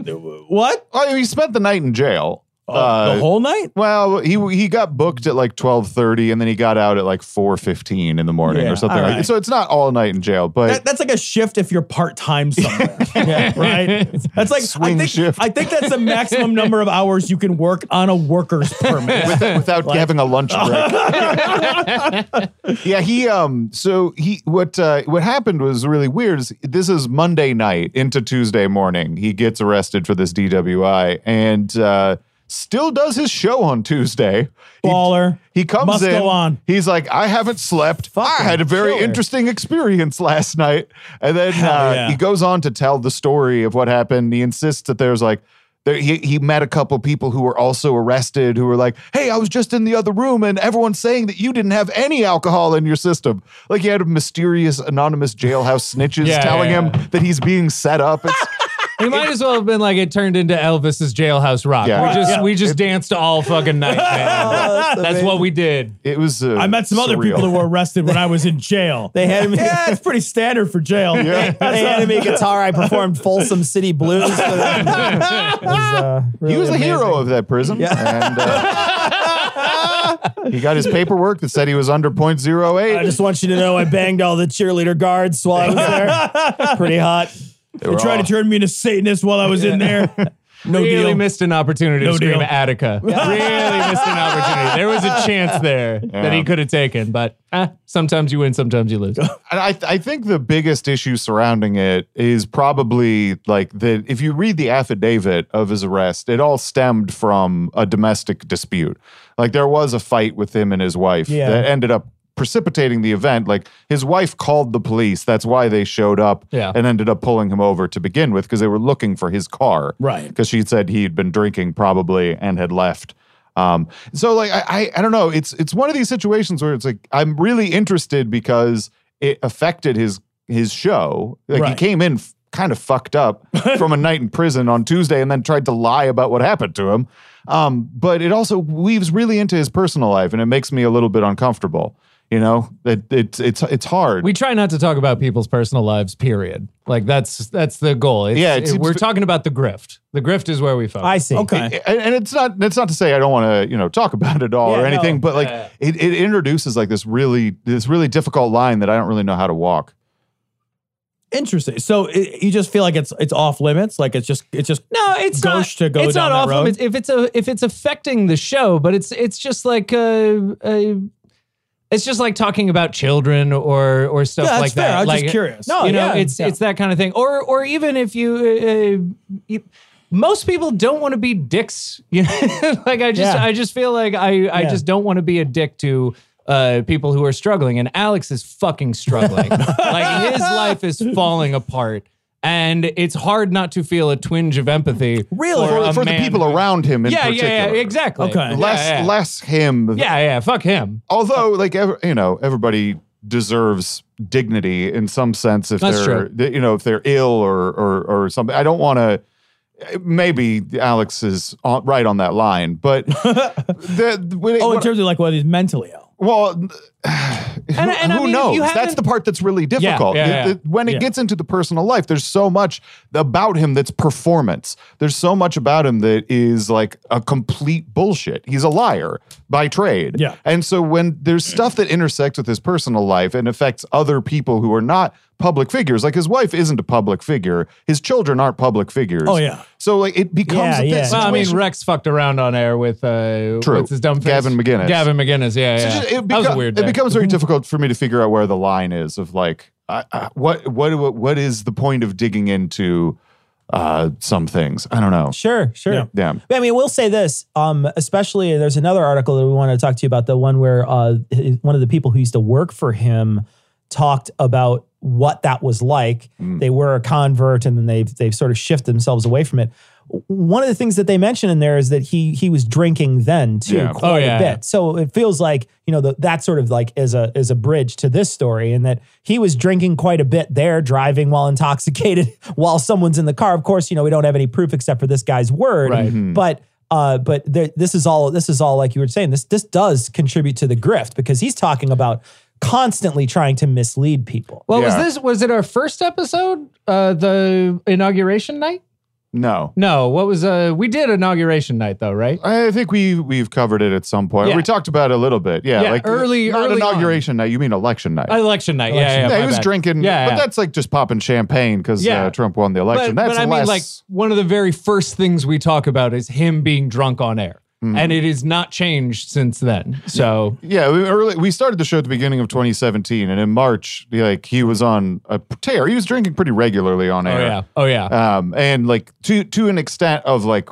what? oh, he spent the night in jail. Uh, the whole night? Well, he he got booked at like twelve thirty, and then he got out at like four fifteen in the morning Yeah, or something all like So it's not all night in jail, but That, that's like a shift if you're part time somewhere. right? That's like Swing I think, shift. I think that's the maximum number of hours you can work on a worker's permit. without having a lunch break. yeah, he um so he what uh what happened was really weird is this is Monday night into Tuesday morning. He gets arrested for this DWI and uh still does his show on Tuesday. He- Baller. He, comes Must in. go on. He's like, I haven't slept. I had a very killer. interesting experience last night. And then uh, yeah. he goes on to tell the story of what happened. He insists that there's like, there, he, he met a couple people who were also arrested who were like, hey, I was just in the other room and everyone's saying that you didn't have any alcohol in your system. Like he had mysterious anonymous jailhouse snitches Yeah, telling yeah, him that he's being set up. It's, He might as well have been like it turned into Elvis's jailhouse rock. Yeah. We just Yeah. we just danced all fucking night, man. That's what we did. it was. Uh, I met some other people who were arrested when I was in jail. They handed me. yeah, it's pretty standard for jail. Yeah. They handed me guitar. I performed Folsom City Blues. For them. Was, uh, He really was a hero of that prison. And uh, he got his paperwork that said he was under I just want you to know I banged all the cheerleader guards while I was there. Pretty hot. They They were tried all- to turn me into Satanist while I was in there. No really deal. missed an opportunity No to scream deal. Attica. really missed an opportunity. There was a chance there that he could have taken, but eh, sometimes you win, sometimes you lose. And I, I think the biggest issue surrounding it is probably like that if you read the affidavit of his arrest, it all stemmed from a domestic dispute. Like there was a fight with him and his wife Yeah. that ended up precipitating the event. Like his wife called the police. That's why they showed up Yeah. and ended up pulling him over to begin with because they were looking for his car. Right. Because she said he'd been drinking probably and had left. Um, so like I, I I don't know. It's it's one of these situations where it's like I'm really interested because it affected his his show. Like he came in f- kind of fucked up from a night in prison on Tuesday and then tried to lie about what happened to him. Um, but it also weaves really into his personal life and it makes me a little bit uncomfortable. You know, it, it's it's it's hard. We try not to talk about people's personal lives. Period. Like that's that's the goal. It's, Yeah, it seems we're to- talking about the grift. The grift is where we focus. I see. Okay. and, and it's not it's not to say I don't want to you know talk about it all Yeah, or anything, no. but like Yeah. it, it introduces like this really this really difficult line that I don't really know how to walk. Interesting. So it, you just feel like it's it's off limits. Like it's just it's just No, it's Gauche not. to go it's down not that off road? limits if it's a if it's affecting the show, but it's it's just like uh, uh it's just like talking about children or or stuff yeah. Like fair. that. I was like, just curious. No, you know, yeah, it's yeah. it's that kind of thing. Or or even if you, uh, you most people don't want to be dicks. You know, like I just. I just feel like I I just don't want to be a dick to. Uh, people who are struggling, and Alex is fucking struggling. like his life is falling apart, and it's hard not to feel a twinge of empathy. Really? for, For, for the people who- around him in yeah, particular. yeah, yeah, exactly. Okay. Less yeah. less him. Yeah, yeah, fuck him. Although like ev- you know everybody deserves dignity in some sense if That's they're true. you know if they're ill or or or something. I don't want to. Maybe Alex is on, right on that line, but the, when oh, in when- terms of like what he's mentally ill. Well, who, and I who mean, knows? That's the part that's really difficult. yeah, It- yeah. it- when it Yeah. gets into the personal life, there's so much about him that's performance. There's so much about him that is like a complete bullshit. He's a liar by trade. Yeah. And so when there's stuff that intersects with his personal life and affects other people who are not public figures. Like his wife isn't a public figure. His children aren't public figures. Oh, yeah. So like it becomes Yeah, a yeah. Well, I mean, Rex fucked around on air with uh, True. what's his dumb face? Gavin McInnes. Gavin McInnes, yeah, So yeah. just- it, that was a beco- weird. it becomes very difficult for me to figure out where the line is of like I, I, what what what is the point of digging into uh, some things? I don't know. Sure, sure. Yeah. Yeah. I mean, we'll say this, um, especially there's another article that we want to talk to you about, the one where uh, one of the people who used to work for him talked about what that was like. They were a convert and then they've, they've sort of shifted themselves away from it. One of the things that they mention in there is that he he was drinking then too Yeah. quite Oh, yeah, a bit. yeah. So it feels like you know the, that sort of like is a is a bridge to this story, and that he was drinking quite a bit there, driving while intoxicated, while someone's in the car. Of course, you know we don't have any proof except for this guy's word, Right. but. Uh, but there, this is all. This is all like you were saying. This this does contribute to the grift because he's talking about constantly trying to mislead people. Well, was Yeah. this was it our first episode? Uh, the inauguration night? No. No, what was uh? We did inauguration night though, right? I think we we've covered it at some point. Yeah. We talked about it a little bit. Yeah, Yeah, like early- not early inauguration night. You mean election night? Election night. Election yeah, yeah. yeah, my he was bad. drinking. Yeah, but yeah. that's like just popping champagne because Yeah. uh, Trump won the election. But, that's but I mean, like one of the very first things we talk about is him being drunk on air, Mm-hmm. and it has not changed since then. So Yeah, we early we started the show at the beginning of 2017, and in March, like he was on a tear. He was drinking pretty regularly on air. oh yeah, oh yeah. Um, and like to to an extent of like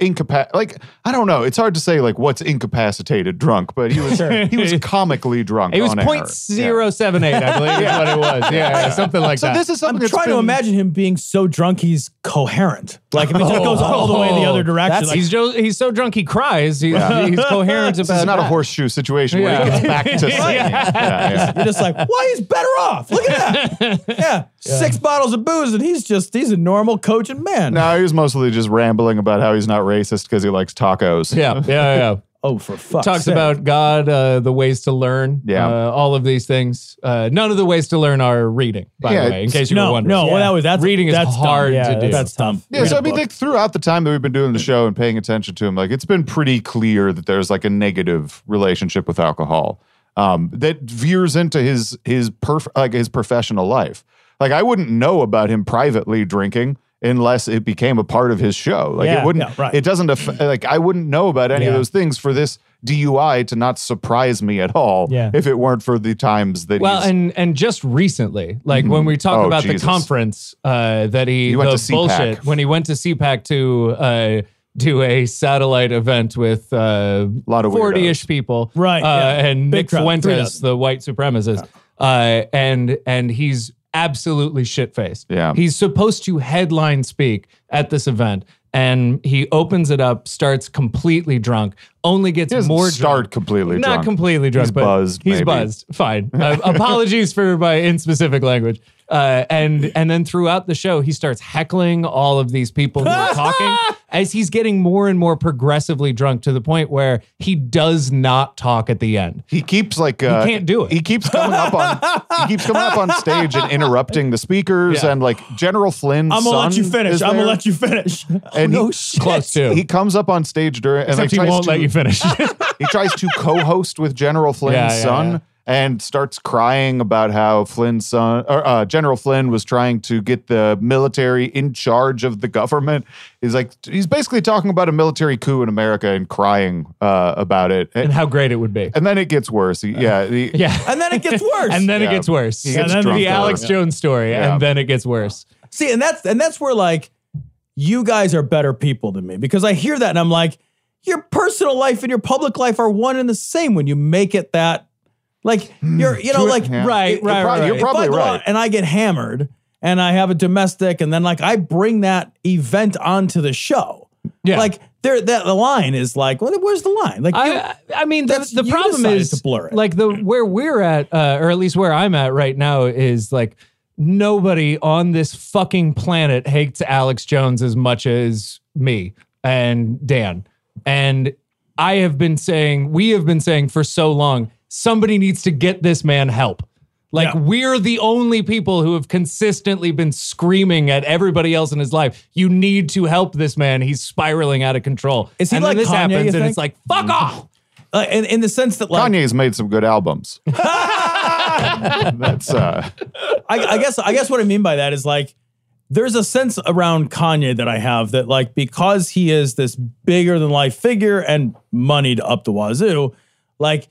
incapac like I don't know. It's hard to say like what's incapacitated drunk, but he was he was comically drunk. It was on air. point zero seven eight, I believe, is what it was. Yeah, yeah, something like So that. this is something I'm that's trying to imagine him being so drunk he's coherent. Like if he just oh. goes all the way in the other direction. Like, he's jo- he's so drunk he cries. He's, he's coherent This about is not a that. horseshoe situation where Yeah. he gets back to singing. Yeah. Yeah, yeah. you're just like, why he's better off? Look at that. Yeah. Six bottles of booze and he's just he's a normal coaching man. No, he was mostly just rambling about how he's not racist because he likes tacos. Yeah, yeah, yeah. Oh, for fuck's sake. Talks sake. about God, uh, the ways to learn. Yeah. uh, all of these things. Uh, none of the ways to learn are reading. By Yeah, the way, in case you were no, wondering. no. Well, that was that's Reading is that's hard dumb. to Yeah, do. That's tough. Yeah, Read so a I mean, book. like, throughout the time that we've been doing the show and paying attention to him, like it's been pretty clear that there's like a negative relationship with alcohol um, that veers into his his perf- like his professional life. Like I wouldn't know about him privately drinking unless it became a part of his show. Like Yeah, it wouldn't. yeah, right. It doesn't. Aff- like I wouldn't know about any of those things for this DUI to not surprise me at all. Yeah. If it weren't for the times that Well, he's and and just recently, like when we talk Oh, about Jesus. the conference uh, that he, He went the to CPAC. bullshit when he went to CPAC to uh, do a satellite event with uh, a Lot of forty-ish people, Right, Uh, yeah. and Big Nick crowd, Fuentes, the white supremacist, uh, and and he's absolutely shit faced. Yeah. he's supposed to headline speak at this event. And he opens it up, starts completely drunk, only gets more start drunk. completely Not drunk. completely drunk, He's but buzzed, He's maybe. buzzed. Fine. Uh, apologies for my in specific language. Uh, and and then throughout the show, he starts heckling all of these people who are talking as he's getting more and more progressively drunk to the point where he does not talk at the end. He keeps like uh, can't do it. He keeps coming up on he keeps coming up on stage and interrupting the speakers Yeah. and like General Flynn's I'm gonna let you finish. I'm gonna let you finish. and no he, shit. Close to. he comes up on stage during and like he tries won't to, let you finish. he tries to co-host with General Flynn's Yeah, yeah, son. yeah. And starts crying about how Flynn's son, or uh, General Flynn, was trying to get the military in charge of the government. He's like, he's basically talking about a military coup in America and crying uh, about it. and And, how great it would be. and then it gets worse. He- yeah, he- Yeah. And then it gets worse. and then Yeah. it gets worse. Gets and then drunk the Alex it. Jones story, Yeah. and then it gets worse. See, and that's and that's where like you guys are better people than me because I hear that and I'm like, your personal life and your public life are one and the same when you make it that like you're you know like yeah. Right, You're right, prob- right. You're probably right. and I get hammered and I have a domestic and then like I bring that event onto the show. Yeah. Like there that the line is like, well, where's the line? Like you- I, I mean, the, That's- the problem is to blur it. like the where we're at, uh, or at least where I'm at right now, is like nobody on this fucking planet hates Alex Jones as much as me and Dan. And I have been saying, we have been saying for so long, somebody needs to get this man help. Like Yeah. we're the only people who have consistently been screaming at everybody else in his life. You need to help this man. He's spiraling out of control. Is he and like then this Kanye, happens, and it's like fuck off. uh, in, in the sense that like Kanye's made some good albums. That's uh, I, I guess I guess what I mean by that is like there's a sense around Kanye that I have that like because he is this bigger than life figure and moneyed up the wazoo, like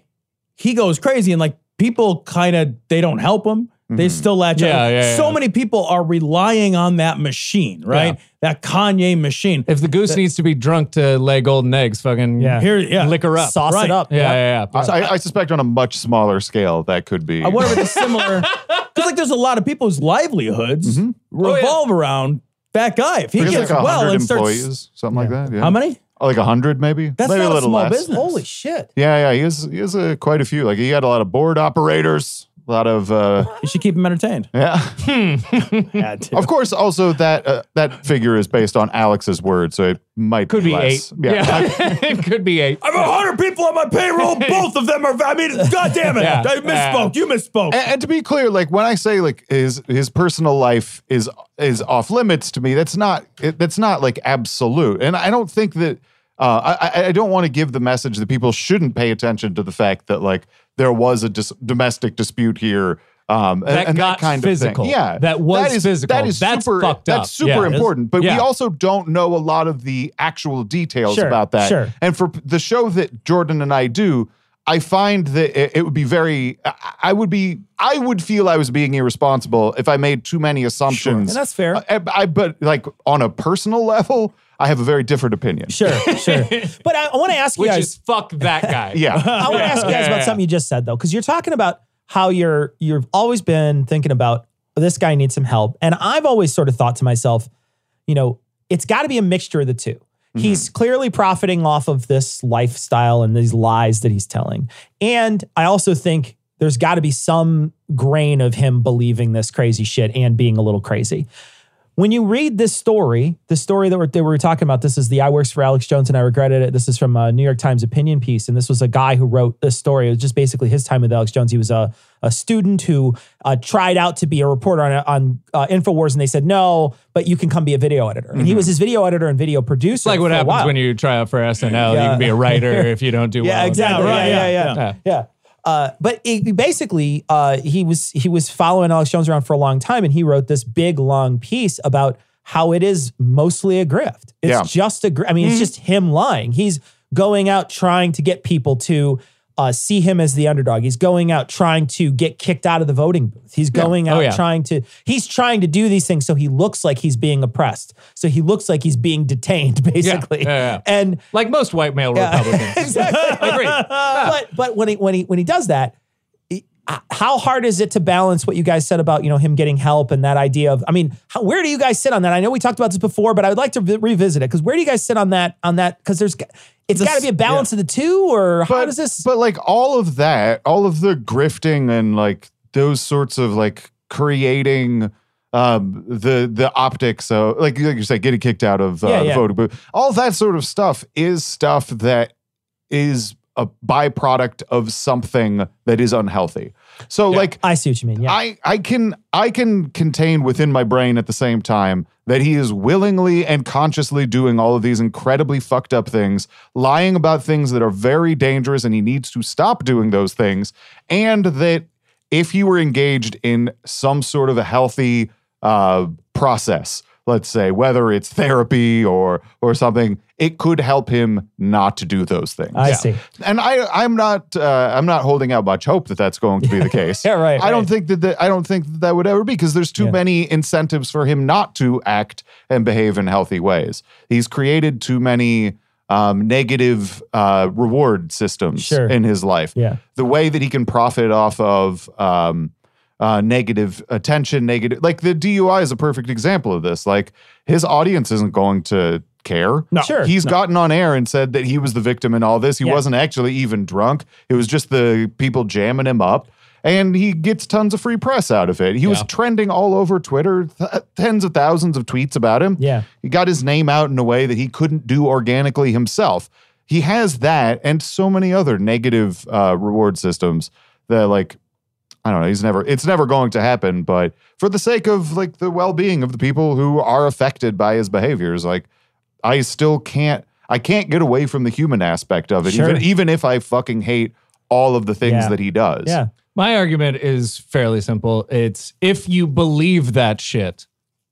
he goes crazy and like people kind of they don't help him. They mm-hmm. still latch Yeah, on. yeah, so yeah. many people are relying on that machine, right? That Kanye machine. If the goose needs to be drunk to lay golden eggs, fucking Yeah. Here, yeah, liquor up. Sauce Right. it up. Yeah, yeah, yeah. I, I suspect on a much smaller scale that could be. Uh, I wonder if it's similar because like there's a lot of people whose livelihoods mm-hmm. oh, revolve around that guy. If he There's gets like well hundred and starts, employees, something like that. Yeah. how many? Oh, like a hundred, maybe. That's maybe not a a little small less. business. Holy shit. Yeah, yeah. He has he has uh, quite a few. Like he had a lot of board operators, a lot of uh, You should keep him entertained. yeah. Had. Of course, also that uh, that figure is based on Alex's word, so it might Could be less. eight. Yeah. Yeah, it could be eight. I have a hundred people on my payroll. Both of them are. I mean, God damn it! Yeah. I misspoke. You misspoke. And, and to be clear, like when I say like his his personal life is is off limits to me, that's not it, that's not like absolute. And I don't think that uh, I, I don't want to give the message that people shouldn't pay attention to the fact that like there was a dis- domestic dispute here. Um, and, That and got that kind physical. of thing. Yeah, That was that is, physical. That is That's super. fucked up. That's super Yeah, important. But we also don't know a lot of the actual details Sure, about that. sure. And for the show that Jordan and I do, I find that it, it would be very. I- I would be. I would feel I was being irresponsible if I made too many assumptions. Sure. And that's fair. I, I- but like on a personal level, I have a very different opinion. Sure, sure. But I, I want to ask you Which guys. is fuck that guy. Yeah. I want to ask you guys about something you just said though, because you're talking about how you're you've always been thinking about oh, this guy needs some help, and I've always sort of thought to myself, you know, it's got to be a mixture of the 2 mm-hmm. He's clearly profiting off of this lifestyle and these lies that he's telling, and I also think there's got to be some grain of him believing this crazy shit and being a little crazy when you read this story, the story that we're, that we're talking about, this is the I Works for Alex Jones and I Regretted It. This is from a New York Times opinion piece. And this was a guy who wrote this story. It was just basically his time with Alex Jones. He was a, a student who uh, tried out to be a reporter on, on uh, InfoWars and they said, no, but you can come be a video editor. And he was his video editor and video producer. It's like what happens when you try out for SNL. You can be a writer if you don't do Yeah, well. exactly. right, Yeah, yeah, yeah, yeah. yeah. Uh, but it, basically, uh, he was he was following Alex Jones around for a long time, and he wrote this big long piece about how it is mostly a grift. It's Yeah. just a. gr- I mean, it's just him lying. He's going out trying to get people to uh, see him as the underdog. He's going out trying to get kicked out of the voting booth. He's going Oh, out yeah. trying to. He's trying to do these things so he looks like he's being oppressed. So he looks like he's being detained, basically. yeah, yeah. And Like most white male yeah, Republicans. exactly. Agree. But but when he when he when he does that, how hard is it to balance what you guys said about you know him getting help and that idea of I mean how, where do you guys sit on that? I know we talked about this before, but I would like to re- revisit it because where do you guys sit on that on that because there's it's got to be a balance of the two or how but, does this? But like all of that, all of the grifting and like those sorts of like creating um the the optics so like, like you said getting kicked out of uh, Yeah, the yeah. voting booth all that sort of stuff is stuff that is a byproduct of something that is unhealthy so like I see what you mean. Yeah. I I can I can contain within my brain at the same time that he is willingly and consciously doing all of these incredibly fucked up things, lying about things that are very dangerous and he needs to stop doing those things and that if he were engaged in some sort of a healthy uh, process, let's say whether it's therapy or or something, it could help him not to do those things. I see. And I, I'm not, uh, I'm not holding out much hope that that's going to be the case. Yeah, right, I don't think that, that I don't think that, that would ever be because there's too Yeah. many incentives for him not to act and behave in healthy ways. He's created too many um, negative uh, reward systems Sure. in his life. Yeah. The way that he can profit off of um, uh, negative attention, negative, like the DUI is a perfect example of this. Like his audience isn't going to care. No. Sure. He's gotten on air and said that he was the victim in all this. He Yeah. wasn't actually even drunk. It was just the people jamming him up. And he gets tons of free press out of it. He was trending all over Twitter, th- tens of thousands of tweets about him. Yeah. He got his name out in a way that he couldn't do organically himself. He has that and so many other negative uh, reward systems that, like, I don't know. He's never. It's never going to happen. But for the sake of like the well-being of the people who are affected by his behaviors, like I still can't. I can't get away from the human aspect of it, Sure. even even if I fucking hate all of the things Yeah. that he does. Yeah. My argument is fairly simple. It's if you believe that shit,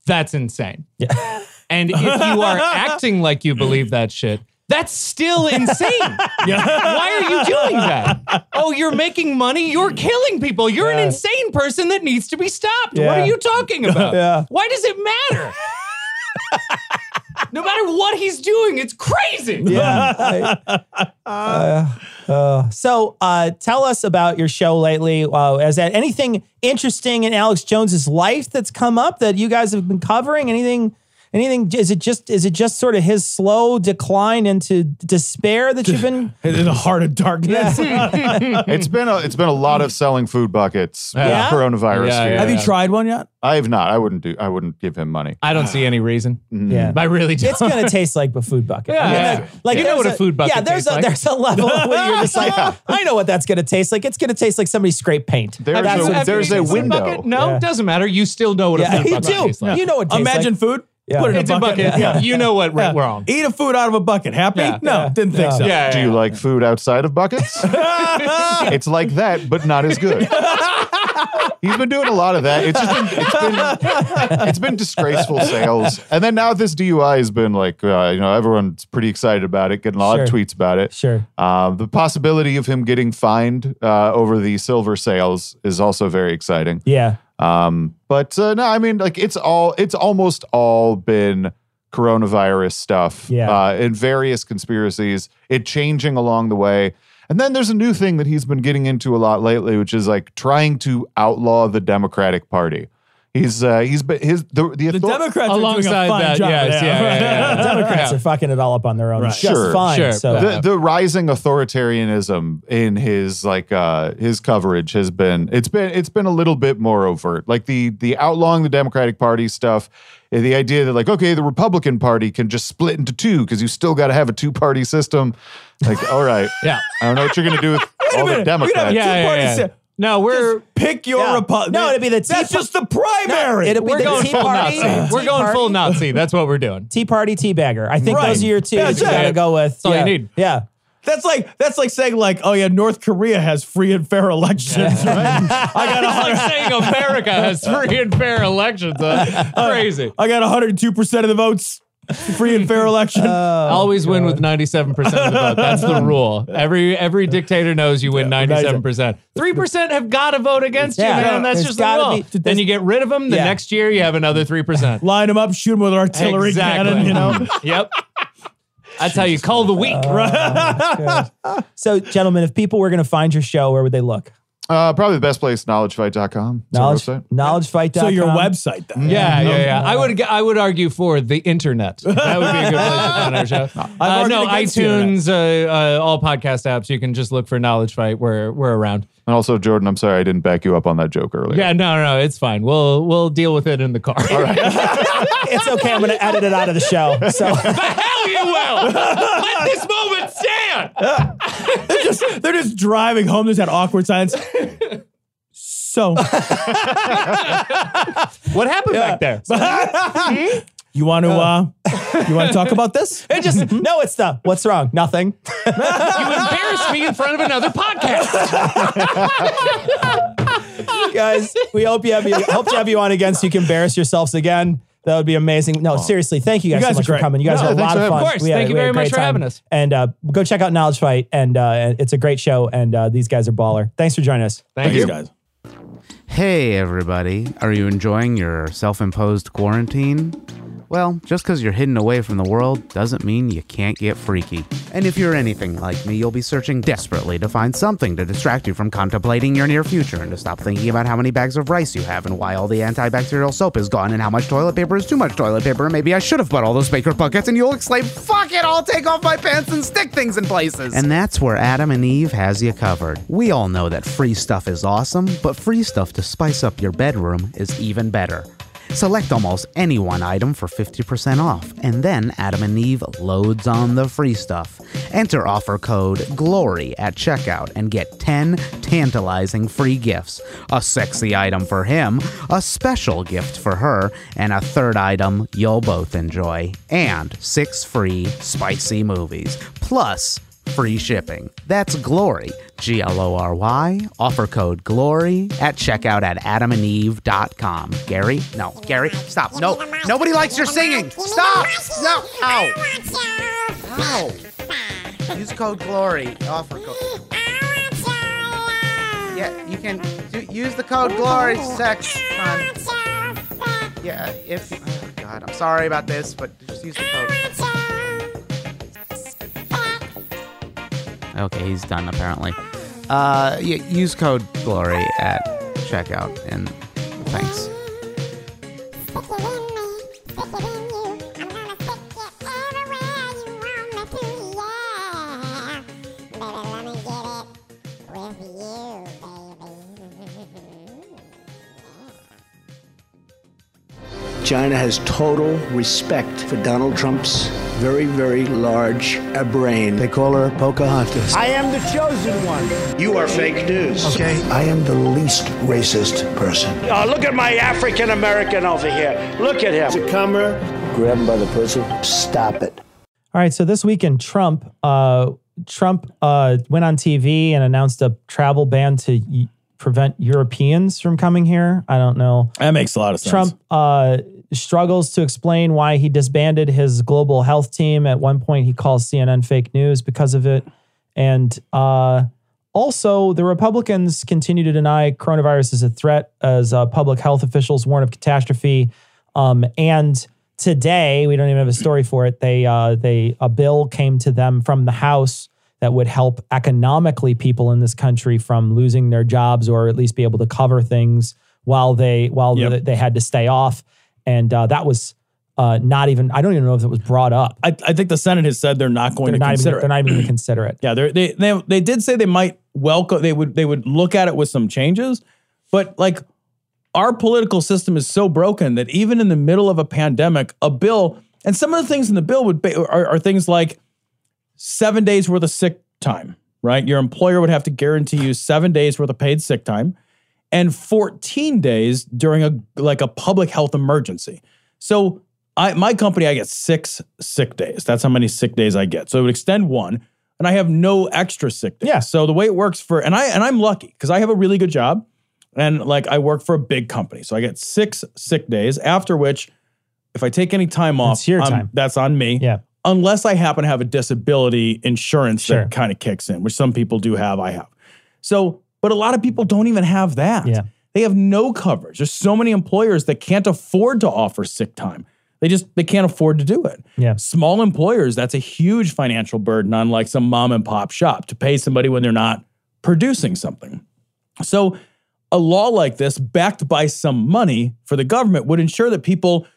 that's insane. Yeah. And if you are acting like you believe that shit, that's still insane. Why are you doing that? Oh, you're making money? You're killing people. You're an insane person that needs to be stopped. What are you talking about? Yeah. Why does it matter? no matter what he's doing, it's crazy. yeah. I- uh, uh, so, uh, tell us about your show lately. Uh, is that anything interesting in Alex Jones's life that's come up that you guys have been covering? Anything? Anything? Is it just? Is it just sort of his slow decline into despair that you've been? In the heart of darkness. It's been a it's been a lot of selling food buckets with Yeah? Uh, coronavirus Yeah, yeah. Have you tried one yet? I have not. I wouldn't do. I wouldn't give him money. I don't see any reason. Mm-hmm. Yeah. I really don't. It's gonna taste like a food bucket. Yeah, yeah. that- like You know there's what a food bucket Yeah, there's tastes a like. there's a level where you're just like, I know what that's gonna taste like. It's gonna taste like somebody scraped paint. There's That's a- what there's gonna a window. bucket? No, Yeah. doesn't matter. You still know what Yeah, a food you bucket do. tastes like. You know what Imagine food. Yeah. Put it in It's a a bucket. bucket. Yeah. You know what went wrong. Eat a food out of a bucket. Happy? Yeah. No, Yeah. didn't think Yeah. so. Yeah, Do you like food outside of buckets? it's like that, but not as good. He's been doing a lot of that. It's just been, it's been it's been disgraceful sales, and then now this DUI has been like uh, you know everyone's pretty excited about it, getting a lot of tweets about it. Sure. Um, the possibility of him getting fined uh, over the silver sales is also very exciting. Yeah. Um, but uh, no, I mean, like it's all, it's almost all been coronavirus stuff. Yeah. Uh, and various conspiracies, it changing along the way. And then there's a new thing that he's been getting into a lot lately, which is like trying to outlaw the Democratic Party. He's uh, he's been his the the, The author- Democrats are doing a Alongside fine that, job. yes, yeah, yeah, yeah. The Democrats Yeah. are fucking it all up on their own Right. just Sure, fine. sure. So the, the rising authoritarianism in his like uh his coverage has been it's been it's been a little bit more overt like the the outlawing the democratic party stuff eh, the idea that like okay the republican party can just split into two because you still got to have a two party system like all right Yeah. i don't know what you're gonna do with all the democrats don't Yeah, yeah, two-party yeah. Si- No, we're Pick your Yeah. Republic. No, it'd be the Tea That's Pa- just the primary. it'd be we're the going Tea full Party. Nazi. We're going full Nazi. That's what we're doing. Tea Party, tea bagger. I think Right. those are your two. Yeah, you gotta go with. That's all you need. Yeah. That's like that's like saying like, oh yeah, North Korea has free and fair elections. Right? I got It's like saying America has free and fair elections. Uh, crazy. I got 102 percent of the votes. Free and fair election. Always win with 97% of the vote. That's the rule. Every every dictator knows you win 97%. 3% have got to vote against Yeah. you, man. That's There's just the rule. be- then you get rid of them. The Yeah. next year, you have another 3%. Line them up, shoot them with artillery exactly. cannon. You know. yep. That's how you call the weak. So, gentlemen, if people were going to find your show, where would they look? Uh probably the best place knowledgefight.com It's our Knowledge, website. knowledgefight.com. So your website then. Yeah, yeah, yeah. I would, I would argue for the internet. That would be a good place to find our show. Uh, no, iTunes, uh, uh, all podcast apps. You can just look for Knowledge Fight. We're we're around. and also jordan i'm sorry i didn't back you up on that joke earlier Yeah, no, no, it's fine. We'll we'll deal with it in the car. All right. It's okay. I'm going to edit it out of the show. So, the hell you will. Let this moment stand. They're just they're just driving home. There's that awkward silence. So What happened back there? you want to uh you want to talk about this? it just, no, it's the, what's wrong? Nothing. You embarrassed me in front of another podcast. Guys, we hope you have you, hope to have you on again so you can embarrass yourselves again. That would be amazing. No, seriously, thank you guys, guys so much for coming. You guys No, are a thanks lot for of having fun. me. Of course. We had- Thank you we had a very much great for time. having us. And uh, go check out Knowledge Fight, and uh, it's a great show. And uh, these guys are baller. Thanks for joining us. Thank These you. guys. Hey, everybody. Are you enjoying your self imposed quarantine? Well, just because you're hidden away from the world doesn't mean you can't get freaky. And if you're anything like me, you'll be searching desperately to find something to distract you from contemplating your near future and to stop thinking about how many bags of rice you have and why all the antibacterial soap is gone and how much toilet paper is too much toilet paper. Maybe I should have bought all those Bakker buckets and you'll exclaim, Fuck it, I'll take off my pants and stick things in places. And that's where Adam and Eve has you covered. We all know that free stuff is awesome, but free stuff to spice up your bedroom is even better. Select almost any one item for 50% off, and then Adam and Eve loads on the free stuff. Enter offer code GLORY at checkout and get 10 tantalizing free gifts a sexy item for him, a special gift for her, and a third item you'll both enjoy, and six free spicy movies. Plus, free shipping. That's Glory, G L O R Y. Offer code GLORY at checkout at adamandeve.com. Gary? No, Gary, stop. No, nobody likes your singing. Stop. No. Ow. Ow. Use code GLORY. Offer code. Yeah, you can do, use the code GLORY. Sex. Yeah, if. Oh, God, I'm sorry about this, but just use the code. Okay, he's done apparently. Uh, yeah, use code GLORY at checkout, and thanks. China has total respect for Donald Trump's very, very large a brain. They call her Pocahontas. I am the chosen one. You are fake news. Okay. I am the least racist person. Oh, look at my African American over here. Look at him. To come here, grab him by the pussy. Stop it. All right, so this weekend, Trump, uh, Trump uh, went on TV and announced a travel ban to y- prevent Europeans from coming here. I don't know. That makes a lot of sense. Trump uh, struggles to explain why he disbanded his global health team. At one point, he calls CNN fake news because of it. And uh, also, the Republicans continue to deny coronavirus is a threat as uh, public health officials warn of catastrophe. Um, and today, we don't even have a story for it. They uh, they a bill came to them from the House that would help economically people in this country from losing their jobs or at least be able to cover things while they while Yep. they, they had to stay off. And uh, that was uh, not even. I don't even know if it was brought up. I, I think the Senate has said they're not going They're to not even. consider They're not even going to consider it. Yeah, they they they did say they might welcome. They would they would look at it with some changes, but like our political system is so broken that even in the middle of a pandemic, a bill and some of the things in the bill would be, are, are things like seven days worth of sick time. Right, your employer would have to guarantee you seven days worth of paid sick time, and 14 days during a like a public health emergency. So I my company I get six sick days. That's how many sick days I get. So it would extend one, and I have no extra sick days. Yeah. So the way it works for and I and I'm lucky because I have a really good job, and like I work for a big company, so I get six sick days. After which, if I take any time off, time. That's on me. Yeah. Unless I happen to have a disability insurance Sure. that kind of kicks in, which some people do have. I have. So, but a lot of people don't even have that. Yeah. They have no coverage. There's so many employers that can't afford to offer sick time. They just they can't afford to do it. Yeah. Small employers, that's a huge financial burden on like some mom and pop shop to pay somebody when they're not producing something. So a law like this backed by some money for the government would ensure that people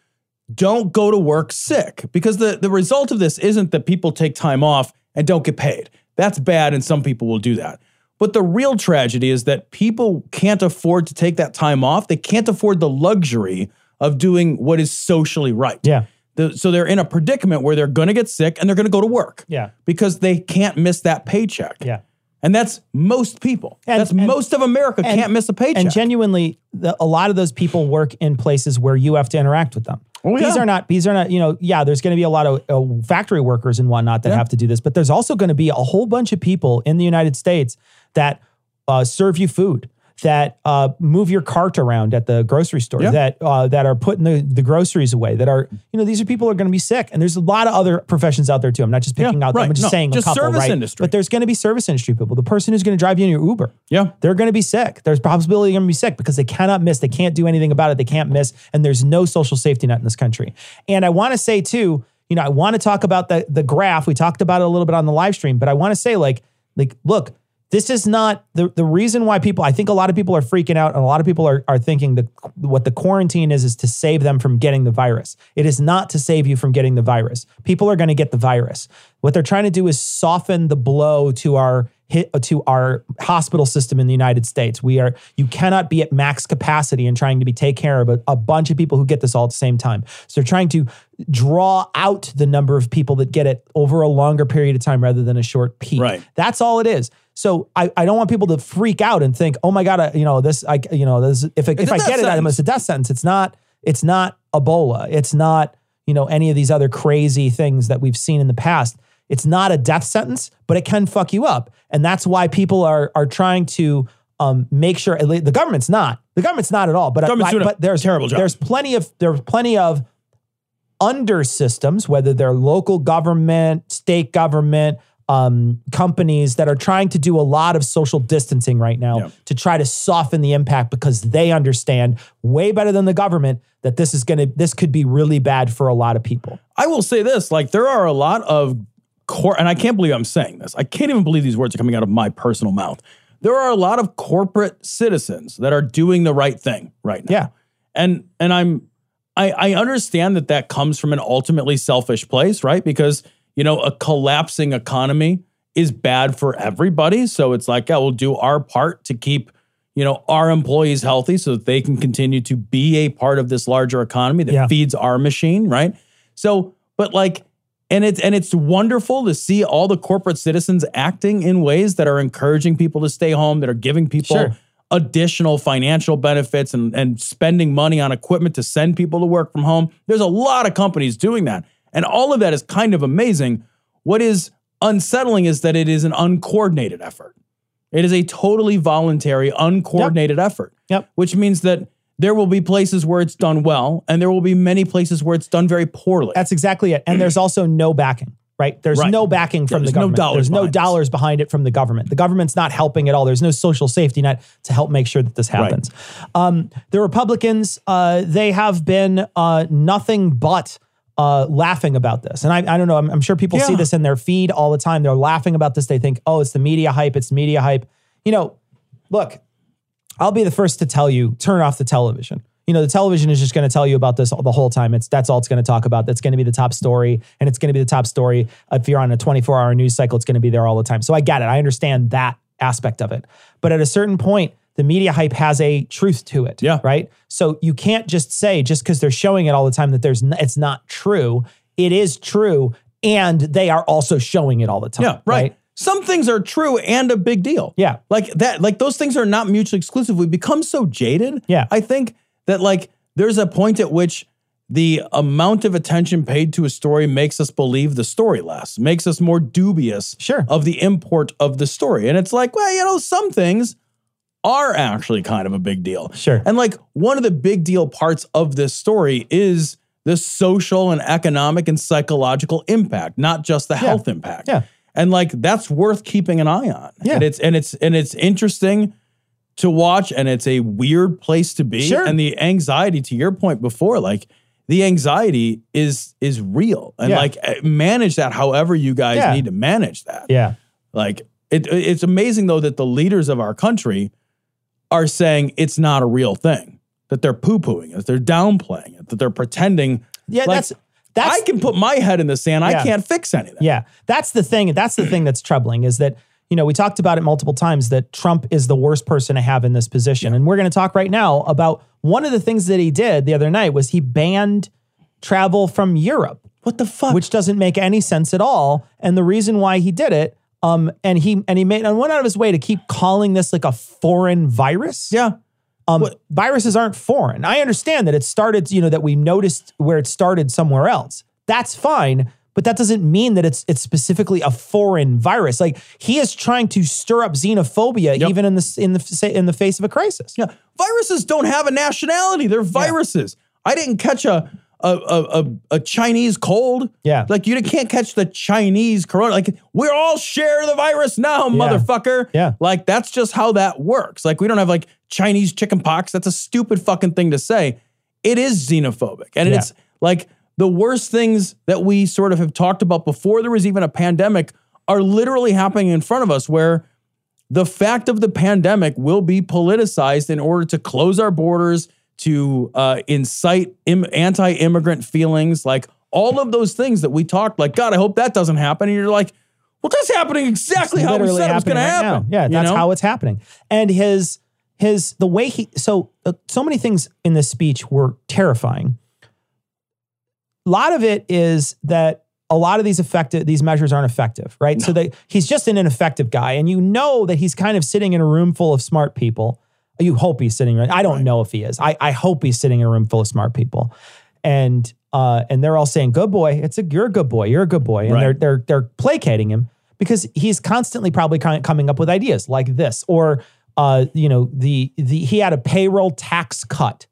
don't go to work sick because the, the result of this isn't that people take time off and don't get paid. That's bad, and some people will do that. But the real tragedy is that people can't afford to take that time off. They can't afford the luxury of doing what is socially right. Yeah. The- so they're in a predicament where they're going to get sick and they're going to go to work. Yeah. Because they can't miss that paycheck. Yeah. And that's most people. And- that's and- most of America and- can't miss a paycheck. And genuinely, the, a lot of those people work in places where you have to interact with them. Oh, These yeah. are not. These are not. You know. Yeah. There's going to be a lot of uh, factory workers and whatnot that Yeah. have to do this, but there's also going to be a whole bunch of people in the United States that uh, serve you food, that uh, move your cart around at the grocery store, Yeah. that uh, that are putting the, the groceries away. That are you know these are people who are going to be sick, and there's a lot of other professions out there too. I'm not just picking Yeah, out. I'm just No, saying just a couple, service right? industry. But there's going to be service industry people. The person who's going to drive you in your Uber yeah. they're going to be sick. There's possibility they're going to be sick because they cannot miss. They can't do anything about it. They can't miss. And there's no social safety net in this country. And I want to say too, you know, I want to talk about the the graph. We talked about it a little bit on the live stream, but I want to say like like look, this is not the the reason why people. I think a lot of people are freaking out, and a lot of people are are thinking that what the quarantine is is to save them from getting the virus. It is not to save you from getting the virus. People are going to get the virus. What they're trying to do is soften the blow to our hit to our hospital system in the United States. We are you cannot be at max capacity and trying to be take care of a, a bunch of people who get this all at the same time. So they're trying to draw out the number of people that get it over a longer period of time rather than a short peak. Right. That's all it is. So I, I don't want people to freak out and think, oh my god, I, you know this, I you know this. If it, if I get it, I'm it's a death sentence. It's not. It's not Ebola. It's not you know any of these other crazy things that we've seen in the past. It's not a death sentence, but it can fuck you up. And that's why people are are trying to um, make sure the government's not. The government's not at all. But, doing a but there's terrible job. There's plenty of there's plenty of under systems, whether they're local government, state government, um, companies that are trying to do a lot of social distancing right now Yeah. to try to soften the impact because they understand way better than the government that this is going to this could be really bad for a lot of people. I will say this: like there are a lot of core, and I can't believe I'm saying this. I can't even believe these words are coming out of my personal mouth. There are a lot of corporate citizens that are doing the right thing right now. Yeah. and and I'm I, I understand that that comes from an ultimately selfish place, right? Because you know a collapsing economy is bad for everybody. So it's like, yeah, we'll do our part to keep you know our employees healthy so that they can continue to be a part of this larger economy that Yeah. feeds our machine, right? So, but like, and it's and it's wonderful to see all the corporate citizens acting in ways that are encouraging people to stay home, that are giving people Sure. additional financial benefits and, and spending money on equipment to send people to work from home. There's a lot of companies doing that. And all of that is kind of amazing. What is unsettling is that it is an uncoordinated effort. It is a totally voluntary, uncoordinated effort. Yep. Which means that there will be places where it's done well, and there will be many places where it's done very poorly. That's exactly it. And there's also no backing, right? There's Right. no backing from there's the no government. dollars there's no dollars behind it from the government. The government's not helping at all. There's no social safety net to help make sure that this happens. Um, the Republicans, uh, they have been uh, nothing but uh, laughing about this. And I, I don't know, I'm, I'm sure people see this in their feed all the time. They're laughing about this. They think, oh, it's the media hype. It's media hype. You know, look, I'll be the first to tell you turn off the television. You know, the television is just going to tell you about this the whole time. It's that's all it's going to talk about. That's going to be the top story, and it's going to be the top story. If you're on a 24 hour news cycle, it's going to be there all the time. So I get it. I understand that aspect of it. But at a certain point, the media hype has a truth to it. Yeah. Right. So you can't just say just because they're showing it all the time that there's n- it's not true. It is true, and they are also showing it all the time. Yeah, right. Some things are true and a big deal. Yeah. Like that, like those things are not mutually exclusive. We become so jaded. Yeah. I think that like there's a point at which the amount of attention paid to a story makes us believe the story less, makes us more dubious Sure. of the import of the story. And it's like, well, you know, some things are actually kind of a big deal. Sure. And like one of the big deal parts of this story is the social and economic and psychological impact, not just the health impact. Yeah. And like that's worth keeping an eye on. Yeah. And it's and it's and it's interesting to watch and it's a weird place to be. Sure. And the anxiety to your point before, like the anxiety is is real. And Yeah. like eh, manage that however you guys Yeah. need to manage that. Yeah. Like it, it's amazing though that the leaders of our country are saying it's not a real thing, that they're poo pooing it, they're downplaying it, that they're pretending. Yeah, like, that's that's I can put my head in the sand. Yeah. I can't fix anything. Yeah, that's the thing. That's the thing that's troubling is that you know we talked about it multiple times that Trump is the worst person to have in this position, and we're going to talk right now about one of the things that he did the other night was he banned travel from Europe. What the fuck? Which doesn't make any sense at all, and the reason why he did it. Um, and he and he made and went out of his way to keep calling this like a foreign virus. yeah. Um, viruses aren't foreign. I understand that it started, you know, that we noticed where it started somewhere else. That's fine, but that doesn't mean that it's it's specifically a foreign virus. Like he is trying to stir up xenophobia Yep. even in the in the in the face of a crisis. Yeah. Viruses don't have a nationality. They're viruses. I didn't catch a a, a, a, a Chinese cold. Yeah. Like you can't catch the Chinese corona. Like we all share the virus now, motherfucker. Yeah. Like that's just how that works. Like we don't have like Chinese chicken pox. That's a stupid fucking thing to say. It is xenophobic. And Yeah. it's like the worst things that we sort of have talked about before there was even a pandemic are literally happening in front of us where the fact of the pandemic will be politicized in order to close our borders, to uh, incite Im- anti-immigrant feelings, like all of those things that we talked. Like, God, I hope that doesn't happen. And you're like, well, that's happening exactly how we said it was going to happening happen. now. Yeah, you that's know? how it's happening. And his his the way he so uh, so many things in this speech were terrifying. A lot of it is that a lot of these effective these measures aren't effective, right? So that he's just an ineffective guy, and you know that he's kind of sitting in a room full of smart people. You hope he's sitting. right. I don't know if he is. I I hope he's sitting in a room full of smart people, and uh, and they're all saying, "Good boy, it's a you're a good boy, you're a good boy," and Right. they're they're they're placating him because he's constantly probably coming up with ideas like this, or uh, you know, the the he had a payroll tax cut.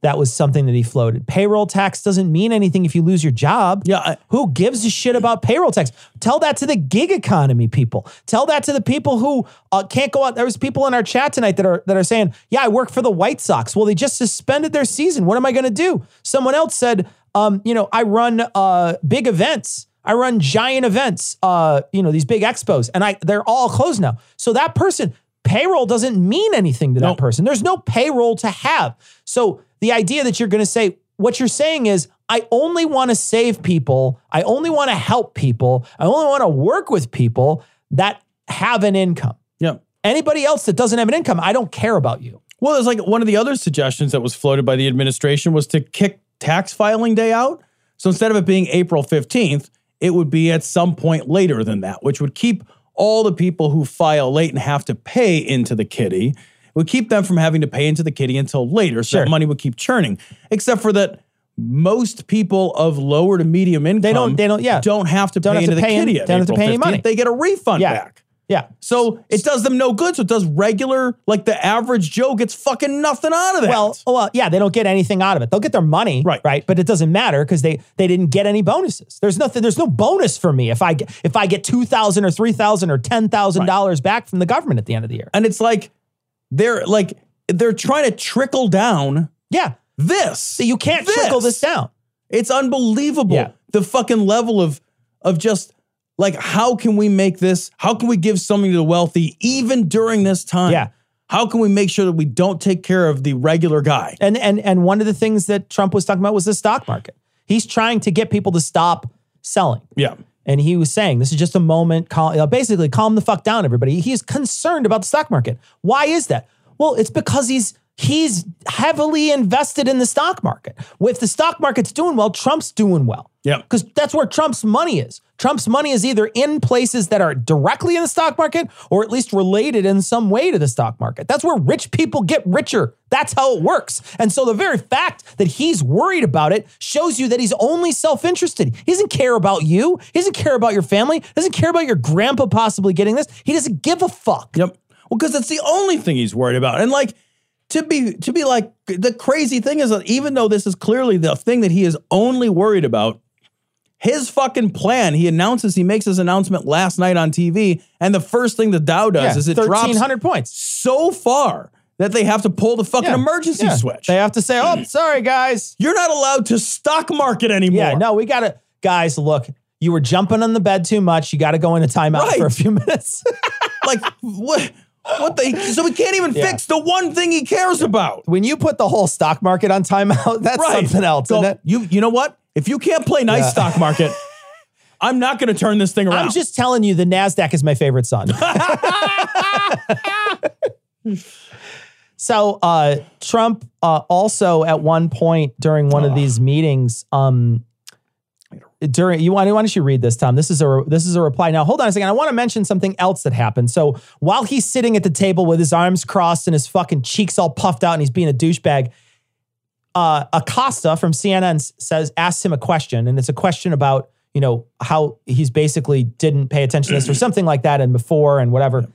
That was something that he floated. Payroll tax doesn't mean anything if you lose your job. Yeah, I- Who gives a shit about payroll tax? Tell that to the gig economy people. Tell that to the people who uh, can't go out. There was people in our chat tonight that are that are saying, "Yeah, I work for the White Sox." Well, they just suspended their season. What am I going to do? Someone else said, um, "You know, I run uh, big events. I run giant events. Uh, you know, these big expos, and I they're all closed now." So that person payroll doesn't mean anything to that person. There's no payroll to have. So the idea that you're going to say, what you're saying is, I only want to save people. I only want to help people. I only want to work with people that have an income. Yeah. Anybody else that doesn't have an income, I don't care about you. Well, there's like one of the other suggestions that was floated by the administration was to kick tax filing day out. So instead of it being April 15th, it would be at some point later than that, which would keep all the people who file late and have to pay into the kitty, it would keep them from having to pay into the kitty until later. So Sure. that money would keep churning. Except for that most people of lower to medium income they don't- they don't- yeah. don't have to Don't pay have to into the pay kitty. don't have to April pay any money. They get a refund Yeah. back. Yeah. So it does them no good. So it does regular, like the average Joe gets fucking nothing out of that. Well, oh, well, yeah, they don't get anything out of it. They'll get their money, Right. Right, but it doesn't matter because they they didn't get any bonuses. There's nothing. There's no bonus for me if I get if I get two thousand or three thousand or ten thousand dollars back from the government at the end of the year. and it's like they're like they're trying to trickle down Yeah, this. so you can't trickle this down. It's unbelievable. Yeah. The fucking level of of just like how can we make this? How can we give something to the wealthy even during this time? Yeah. How can we make sure that we don't take care of the regular guy? And and and one of the things that Trump was talking about was the stock market. He's trying to get people to stop selling. Yeah. And he was saying, this is just a moment. Cal- basically, calm the fuck down, everybody. He's concerned about the stock market. Why is that? Well, it's because he's he's heavily invested in the stock market. If the stock market's doing well, Trump's doing well. Yeah. Because that's where Trump's money is. Trump's money is either in places that are directly in the stock market or at least related in some way to the stock market. That's where rich people get richer. That's how it works. And so the very fact that he's worried about it shows you that he's only self interested. He doesn't care about you, he doesn't care about your family, he doesn't care about your grandpa possibly getting this. He doesn't give a fuck. Yep. Well, because that's the only thing he's worried about. And like to be to be like the crazy thing is that even though this is clearly the thing that he is only worried about, his fucking plan, he announces, he makes his announcement last night on TV, and the first thing the Dow does Yeah, is it drops 1,300 points. so far that they have to pull the fucking Yeah. emergency Yeah. switch. They have to say, oh, sorry, guys. You're not allowed to stock market anymore. Yeah, no, we got to, guys, look, you were jumping on the bed too much. You got to go into timeout Right. for a few minutes. like what what the so he can't even Yeah. fix the one thing he cares about. when you put the whole stock market on timeout, that's Right. something else, So isn't it? You you know what? If you can't play nice Yeah. stock market, I'm not going to turn this thing around. I'm just telling you, the NASDAQ is my favorite son. so uh, Trump uh, also at one point during one of these meetings, um, during you want why don't you read this, Tom? This is a this is a reply. Now hold on a second. I want to mention something else that happened. So while he's sitting at the table with his arms crossed and his fucking cheeks all puffed out and he's being a douchebag, uh, Acosta from CNN says asks him a question, and it's a question about you know how he's basically didn't pay attention to this or something like that, and before and whatever.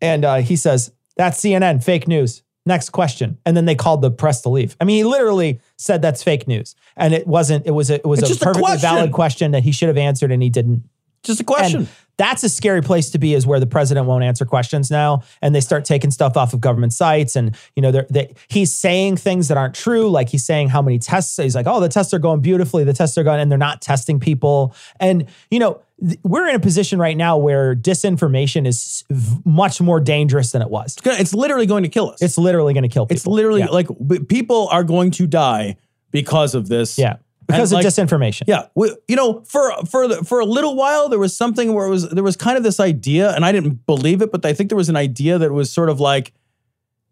And uh, he says that's CNN, fake news. Next question, and then they called the press to leave. I mean, he literally said that's fake news, and it wasn't. It was a, it was It's a just a perfectly valid question that he should have answered, and he didn't. just a question. And that's a scary place to be is where the president won't answer questions now and they start taking stuff off of government sites and you know they're, they, he's saying things that aren't true like he's saying how many tests he's like oh the tests are going beautifully the tests are going and they're not testing people and you know we're in a position right now where disinformation is much more dangerous than it was It's gonna- it's literally going to kill us. it's literally going to kill people it's literally yeah. like people are going to die because of this. yeah because of disinformation Yeah, we, you know, for for the, for a little while there was something where it was there was kind of this idea, and I didn't believe it, but I think there was an idea that was sort of like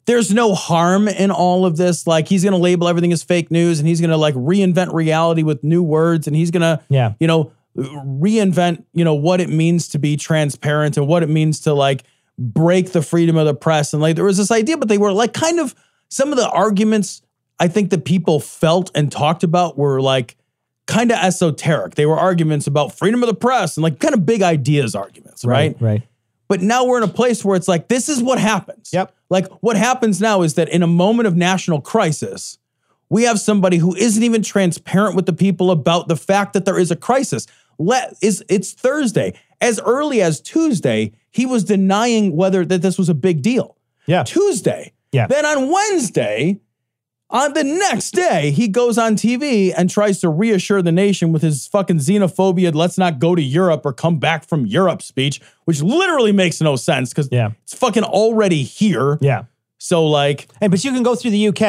there's no harm in all of this. Like he's going to label everything as fake news, and he's going to like reinvent reality with new words, and he's going to Yeah. you know reinvent you know what it means to be transparent and what it means to like break the freedom of the press, and like there was this idea, but they were like kind of some of the arguments I think that people felt and talked about were like kind of esoteric. They were arguments about freedom of the press and like kind of big ideas arguments, right? Right. But now we're in a place where it's like, this is what happens. Yep. Like, what happens now is that in a moment of national crisis, we have somebody who isn't even transparent with the people about the fact that there is a crisis. Let is it's Thursday. As early as Tuesday, he was denying whether that this was a big deal. Yeah. Tuesday. Yeah. Then on Wednesday, on the next day, he goes on TV and tries to reassure the nation with his fucking xenophobia, let's not go to Europe or come back from Europe speech, which literally makes no sense because Yeah. it's fucking already here. Yeah. So like, Hey, but you can go through the UK.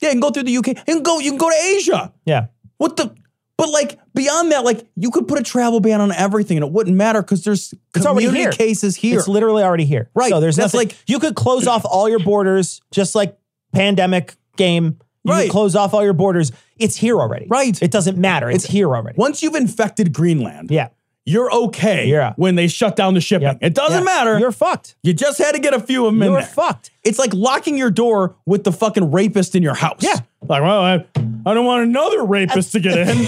yeah, you can go through the UK. You can go, you can go to Asia. Yeah. What the but like beyond that, like you could put a travel ban on everything and it wouldn't matter because there's It's already community here. cases here. It's literally already here. Right. So there's That's nothing, like- you could close off all your borders, just like pandemic game. You Right. close off all your borders. It's here already. Right. It doesn't matter. It's, here already. Once you've infected Greenland, Yeah. you're okay Yeah. when they shut down the shipping. Yep. It doesn't Yeah. matter. You're fucked. you just had to get a few of them in You're there. fucked. It's like locking your door with the fucking rapist in your house. Yeah. Like, well, I, I don't want another rapist to get in.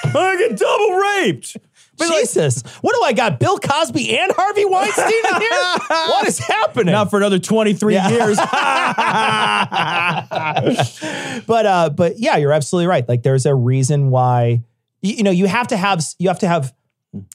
I get double raped. But like, Jesus. what do I got? Bill Cosby and Harvey Weinstein in here? what is happening? not for another 23 years. but uh but yeah you're absolutely right like there's a reason why you, you know you have to have you have to have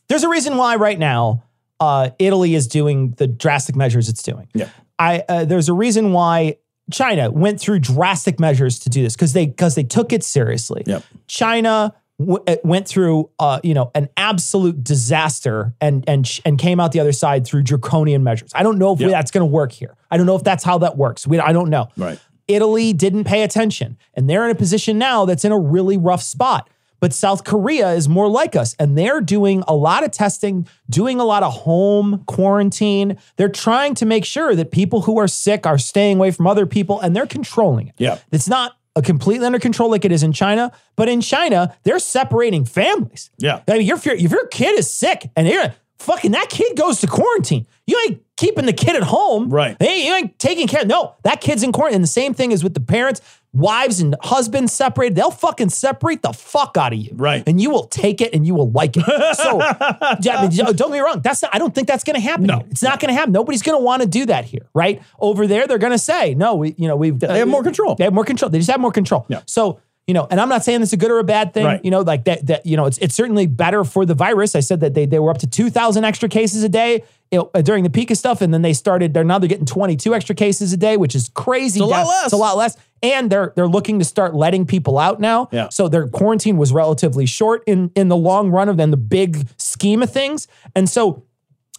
there's a reason why right now uh italy is doing the drastic measures it's doing Yeah. i uh, there's a reason why china went through drastic measures to do this because they because they took it seriously Yep. china w- went through uh you know an absolute disaster and and sh- and came out the other side through draconian measures i don't know if we, that's going to work here i don't know if that's how that works we i don't know Right. Italy didn't pay attention, and they're in a position now that's in a really rough spot. But South Korea is more like us, and they're doing a lot of testing, doing a lot of home quarantine. They're trying to make sure that people who are sick are staying away from other people, and they're controlling it. Yeah. It's not completely under control like it is in China, but in China, they're separating families. Yeah. I mean, if your if your kid is sick and you're fucking that kid goes to quarantine, you ain't keeping the kid at home. Right. Hey, you ain't taking care. No, that kid's in quarantine. And the same thing is with the parents, wives and husbands separated. They'll fucking separate the fuck out of you. Right. And you will take it and you will like it. So yeah, I mean, don't get me wrong. That's not, I don't think that's going to happen. No. here. It's not going to happen. Nobody's going to want to do that here. Right. Over there, they're going to say, no, we, you know, we've, They have more control. They have more control. They just have more control. Yeah. So, you know, and I'm not saying this is a good or a bad thing. Right. You know, like that, that, you know, it's, it's certainly better for the virus. I said that they, they were up to 2,000 extra cases a day you know, during the peak of stuff. And then they started, they're now they're getting 22 extra cases a day, which is crazy. It's a lot less. It's a lot less. And they're, they're looking to start letting people out now. Yeah. So their quarantine was relatively short in, in the long run of than the big scheme of things. And so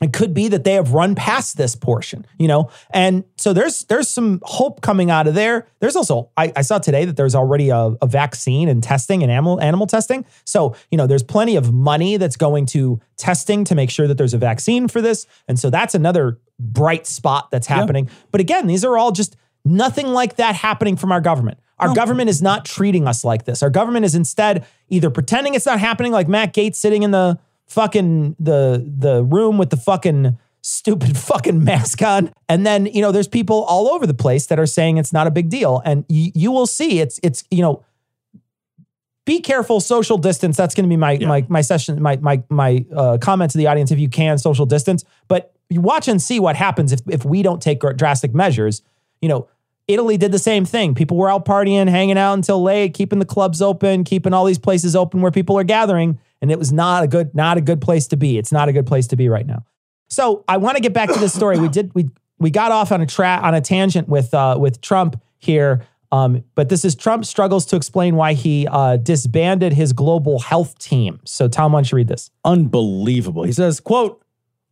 it could be that they have run past this portion, you know, and so there's there's some hope coming out of there. There's also I, I saw today that there's already a, a vaccine and testing and animal animal testing. So you know there's plenty of money that's going to testing to make sure that there's a vaccine for this, and so that's another bright spot that's happening. But again, these are all just nothing like that happening from our government. Our government is not treating us like this. Our government is instead either pretending it's not happening, like Matt Gaetz sitting in the fucking the the room with the fucking stupid fucking mask on. And then you know there's people all over the place that are saying it's not a big deal. And you, you will see it's it's you know be careful social distance. That's going to be my my my session my my my uh, comment to the audience if you can social distance. But you watch and see what happens if if we don't take drastic measures. You know Italy did the same thing. People were out partying, hanging out until late, keeping the clubs open, keeping all these places open where people are gathering, and it was not a good not a good place to be. It's not a good place to be right now. So I want to get back to this story. We did we we got off on a tra- on a tangent with uh, with Trump here, um, but this is Trump struggles to explain why he uh, disbanded his global health team. So Tom, why don't you read this? unbelievable. He says, quote,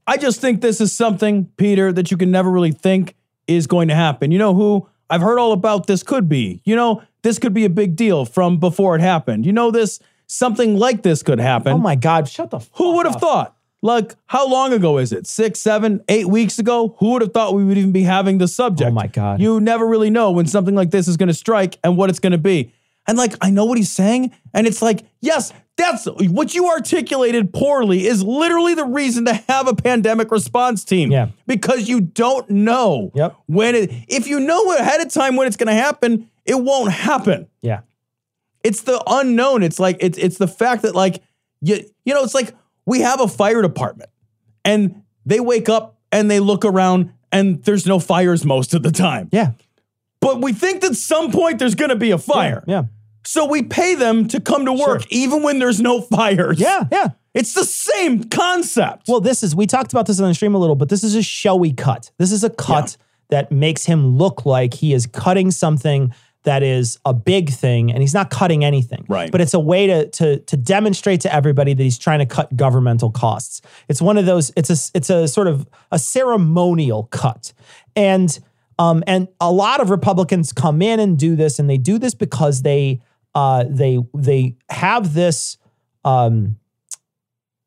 I just think this is something, Peter, that you can never really think is going to happen. You know who I've heard all about this could be? You know, this could be a big deal from before it happened. You know, this something like this could happen. Oh my God! Shut the. Who would have thought? Like, how long ago is it? Six, seven, eight weeks ago? Who would have thought we would even be having the subject? Oh my God. You never really know when something like this is going to strike and what it's going to be. And like, I know what he's saying. And it's like, yes, that's what you articulated poorly is literally the reason to have a pandemic response team. Yeah. Because you don't know Yep. when it, if you know ahead of time when it's going to happen, it won't happen. Yeah. It's the unknown. It's like it's it's the fact that like you you know it's like we have a fire department and they wake up and they look around and there's no fires most of the time. Yeah. But we think that some point there's going to be a fire. Yeah. So we pay them to come to work even when there's no fires. Yeah. Yeah. It's the same concept. Well, this is we talked about this on the stream a little, but this is a showy cut. This is a cut that makes him look like he is cutting something that is a big thing, and he's not cutting anything. Right. But it's a way to to to demonstrate to everybody that he's trying to cut governmental costs. It's one of those. It's a it's a sort of a ceremonial cut, and um and a lot of Republicans come in and do this, and they do this because they uh they they have this um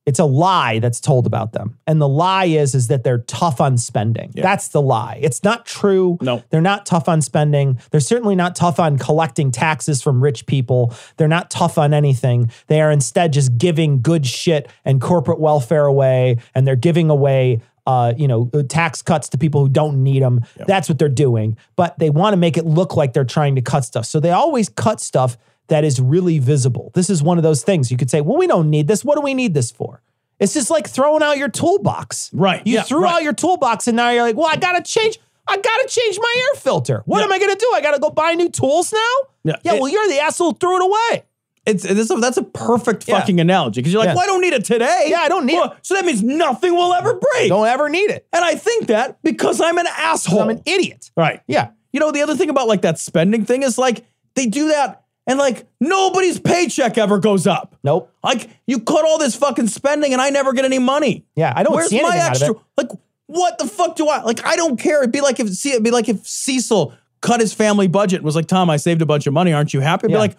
it's a lie that's told about them. And the lie is is that they're tough on spending. That's the lie. It's not true. No. They're not tough on spending. They're certainly not tough on collecting taxes from rich people. They're not tough on anything. They are instead just giving good shit and corporate welfare away and they're giving away uh, you know, tax cuts to people who don't need them. That's what they're doing. But they want to make it look like they're trying to cut stuff. So they always cut stuff that is really visible. This is one of those things you could say, well, we don't need this. What do we need this for? It's just like throwing out your toolbox. Right. You Yeah, threw right. out your toolbox and now you're like, well, I gotta change. I gotta change my air filter. What Yeah. am I gonna do? I gotta go buy new tools now? Yeah, Yeah, it- well, you're the asshole who threw it away. It's, it's a, that's a perfect Yeah. fucking analogy because you're like, Yeah. well, I don't need it today. Yeah, I don't need Well, it. So that means nothing will ever break. Don't ever need it. And I think that because I'm an asshole. I'm an idiot. Right. Yeah. You know, the other thing about like that spending thing is like they do that and like nobody's paycheck ever goes up. Nope. Like you cut all this fucking spending and I never get any money. Yeah, I don't Where's see my anything out of extra? Like what the fuck do I like? I don't care. It'd be like if see it'd be like if Cecil cut his family budget and was like, Tom, I saved a bunch of money. Aren't you happy? I'd Yeah. be like,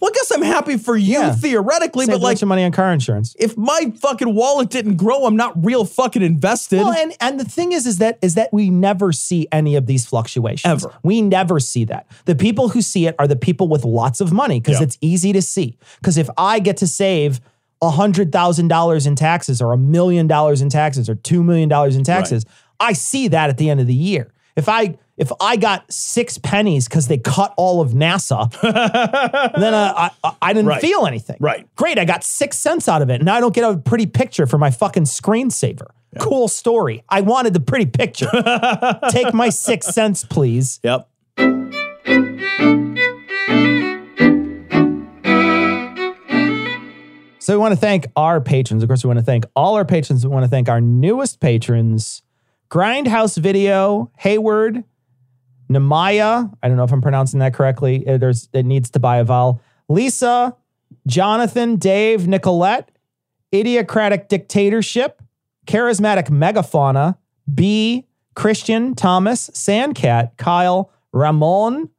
well, I guess I'm happy for you Yeah. theoretically, Save but like money on car insurance. if my fucking wallet didn't grow, I'm not real fucking invested. Well, and and the thing is, is that is that we never see any of these fluctuations. Ever. We never see that. The people who see it are the people with lots of money because Yeah. it's easy to see. Because if I get to save a hundred thousand dollars in taxes, or a million dollars in taxes, or two million dollars in taxes, I see that at the end of the year. If I if I got six pennies because they cut all of NASA, then uh, I I didn't Right. feel anything. Right. Great, I got six cents out of it. and Now I don't get a pretty picture for my fucking screensaver. Cool story. I wanted the pretty picture. Take my six cents, please. yep. So we want to thank our patrons. Of course, we want to thank all our patrons. We want to thank our newest patrons Grindhouse Video, Hayward, Namaya. I don't know if I'm pronouncing that correctly. Uh, There's, it needs to buy a vowel. Lisa, Jonathan, Dave, Nicolette, Idiocratic Dictatorship, Charismatic Megafauna, B, Christian, Thomas, Sandcat, Kyle, Ramon,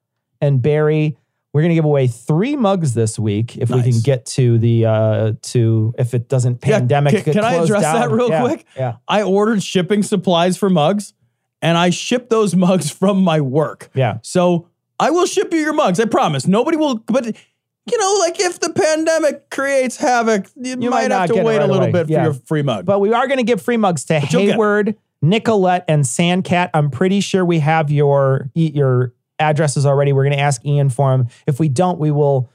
and Barry. We're gonna give away three mugs this week if we can get to the uh to if it doesn't Yeah, pandemic. Can, get can I address that real Yeah, quick? Yeah. I ordered shipping supplies for mugs and I ship those mugs from my work. Yeah. So I will ship you your mugs. I promise. Nobody will, but you know, like if the pandemic creates havoc, you, You might, might have to wait right a little away. bit Yeah. for your free mug. But we are going to give free mugs to get. Hayward, Nicolette, and Sandcat. I'm pretty sure we have your your addresses already. We're going to ask Ian for them. If we don't, we will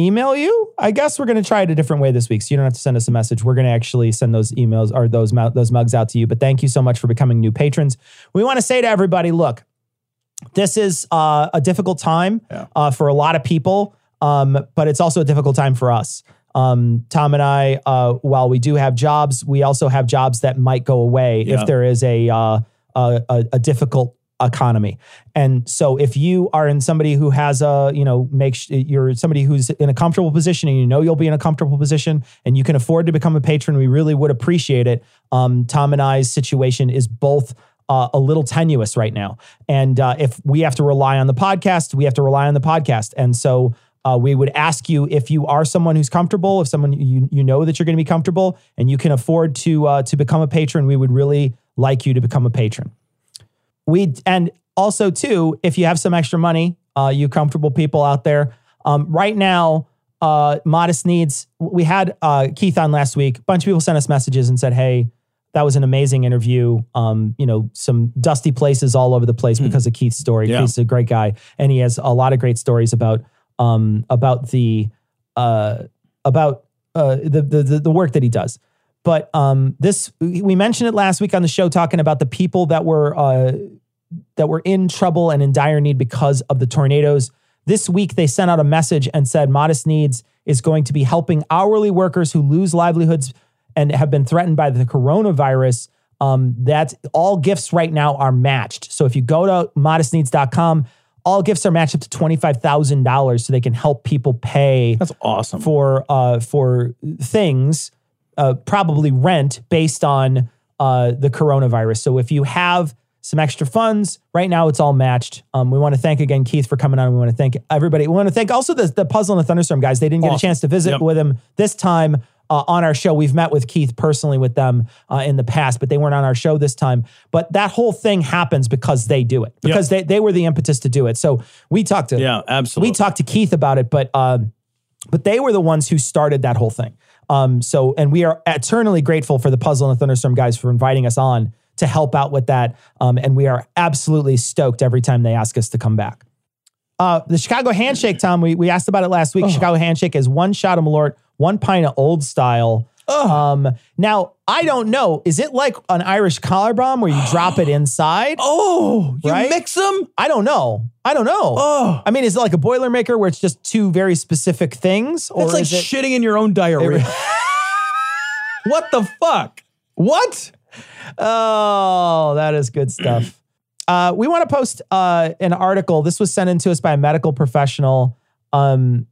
email you. I guess we're going to try it a different way this week, so you don't have to send us a message. We're going to actually send those emails or those those mugs out to you. But thank you so much for becoming new patrons. We want to say to everybody, look, this is uh, a difficult time Yeah. uh, for a lot of people, um, but it's also a difficult time for us. Um, Tom and I, uh, while we do have jobs, we also have jobs that might go away Yeah. if there is a, uh, a, a a difficult economy. And so, if you are in somebody who has a, you know, make sh- you're somebody who's in a comfortable position, and you know you'll be in a comfortable position, and you can afford to become a patron, we really would appreciate it. Um, Tom and I's situation is both uh, a little tenuous right now. And uh, if we have to rely on the podcast, we have to rely on the podcast. And so uh, we would ask you if you are someone who's comfortable, if someone you you know that you're going to be comfortable, and you can afford to uh, to become a patron, we would really like you to become a patron. We and also too, if you have some extra money, uh, you comfortable people out there, um, right now. Uh, modest needs. We had uh, Keith on last week. A bunch of people sent us messages and said, "Hey, that was an amazing interview. Um, you know, some dusty places all over the place because of Keith's story. Yeah. Keith's a great guy, and he has a lot of great stories about um, about the uh, about uh, the the the work that he does. But um, this we mentioned it last week on the show, talking about the people that were uh, that were in trouble and in dire need because of the tornadoes. This week, they sent out a message and said Modest Needs is going to be helping hourly workers who lose livelihoods and have been threatened by the coronavirus. Um, that all gifts right now are matched. So if you go to modestneeds.com, all gifts are matched up to $25,000 so they can help people pay That's awesome. for uh, for things, uh, probably rent based on uh, the coronavirus. So if you have some extra funds, right now it's all matched. Um, we want to thank again Keith for coming on. We want to thank everybody. We want to thank also the, the Puzzle and the Thunderstorm guys. They didn't get a chance to visit Yep. with him this time. Uh, on our show, we've met with Keith personally with them uh, in the past, but they weren't on our show this time. But that whole thing happens because they do it, because they, they were the impetus to do it. So we talked to yeah, absolutely. we talked to Keith about it, but um, but they were the ones who started that whole thing. Um, so and we are eternally grateful for the Puzzle and the Thunderstorm guys for inviting us on to help out with that. Um, and we are absolutely stoked every time they ask us to come back. Uh, the Chicago Handshake, Tom, we, we asked about it last week. Chicago Handshake is one shot of Malort, one pint of old style. Um, now, I don't know. Is it like an Irish collar bomb where you drop it inside? oh, you Right? mix them? I don't know. I don't know. Oh. I mean, is it like a Boilermaker where it's just two very specific things? Or It's like it, shitting in your own diarrhea. what the fuck? What? Oh, that is good stuff. uh, we want to post uh, an article. This was sent in to us by a medical professional. Um,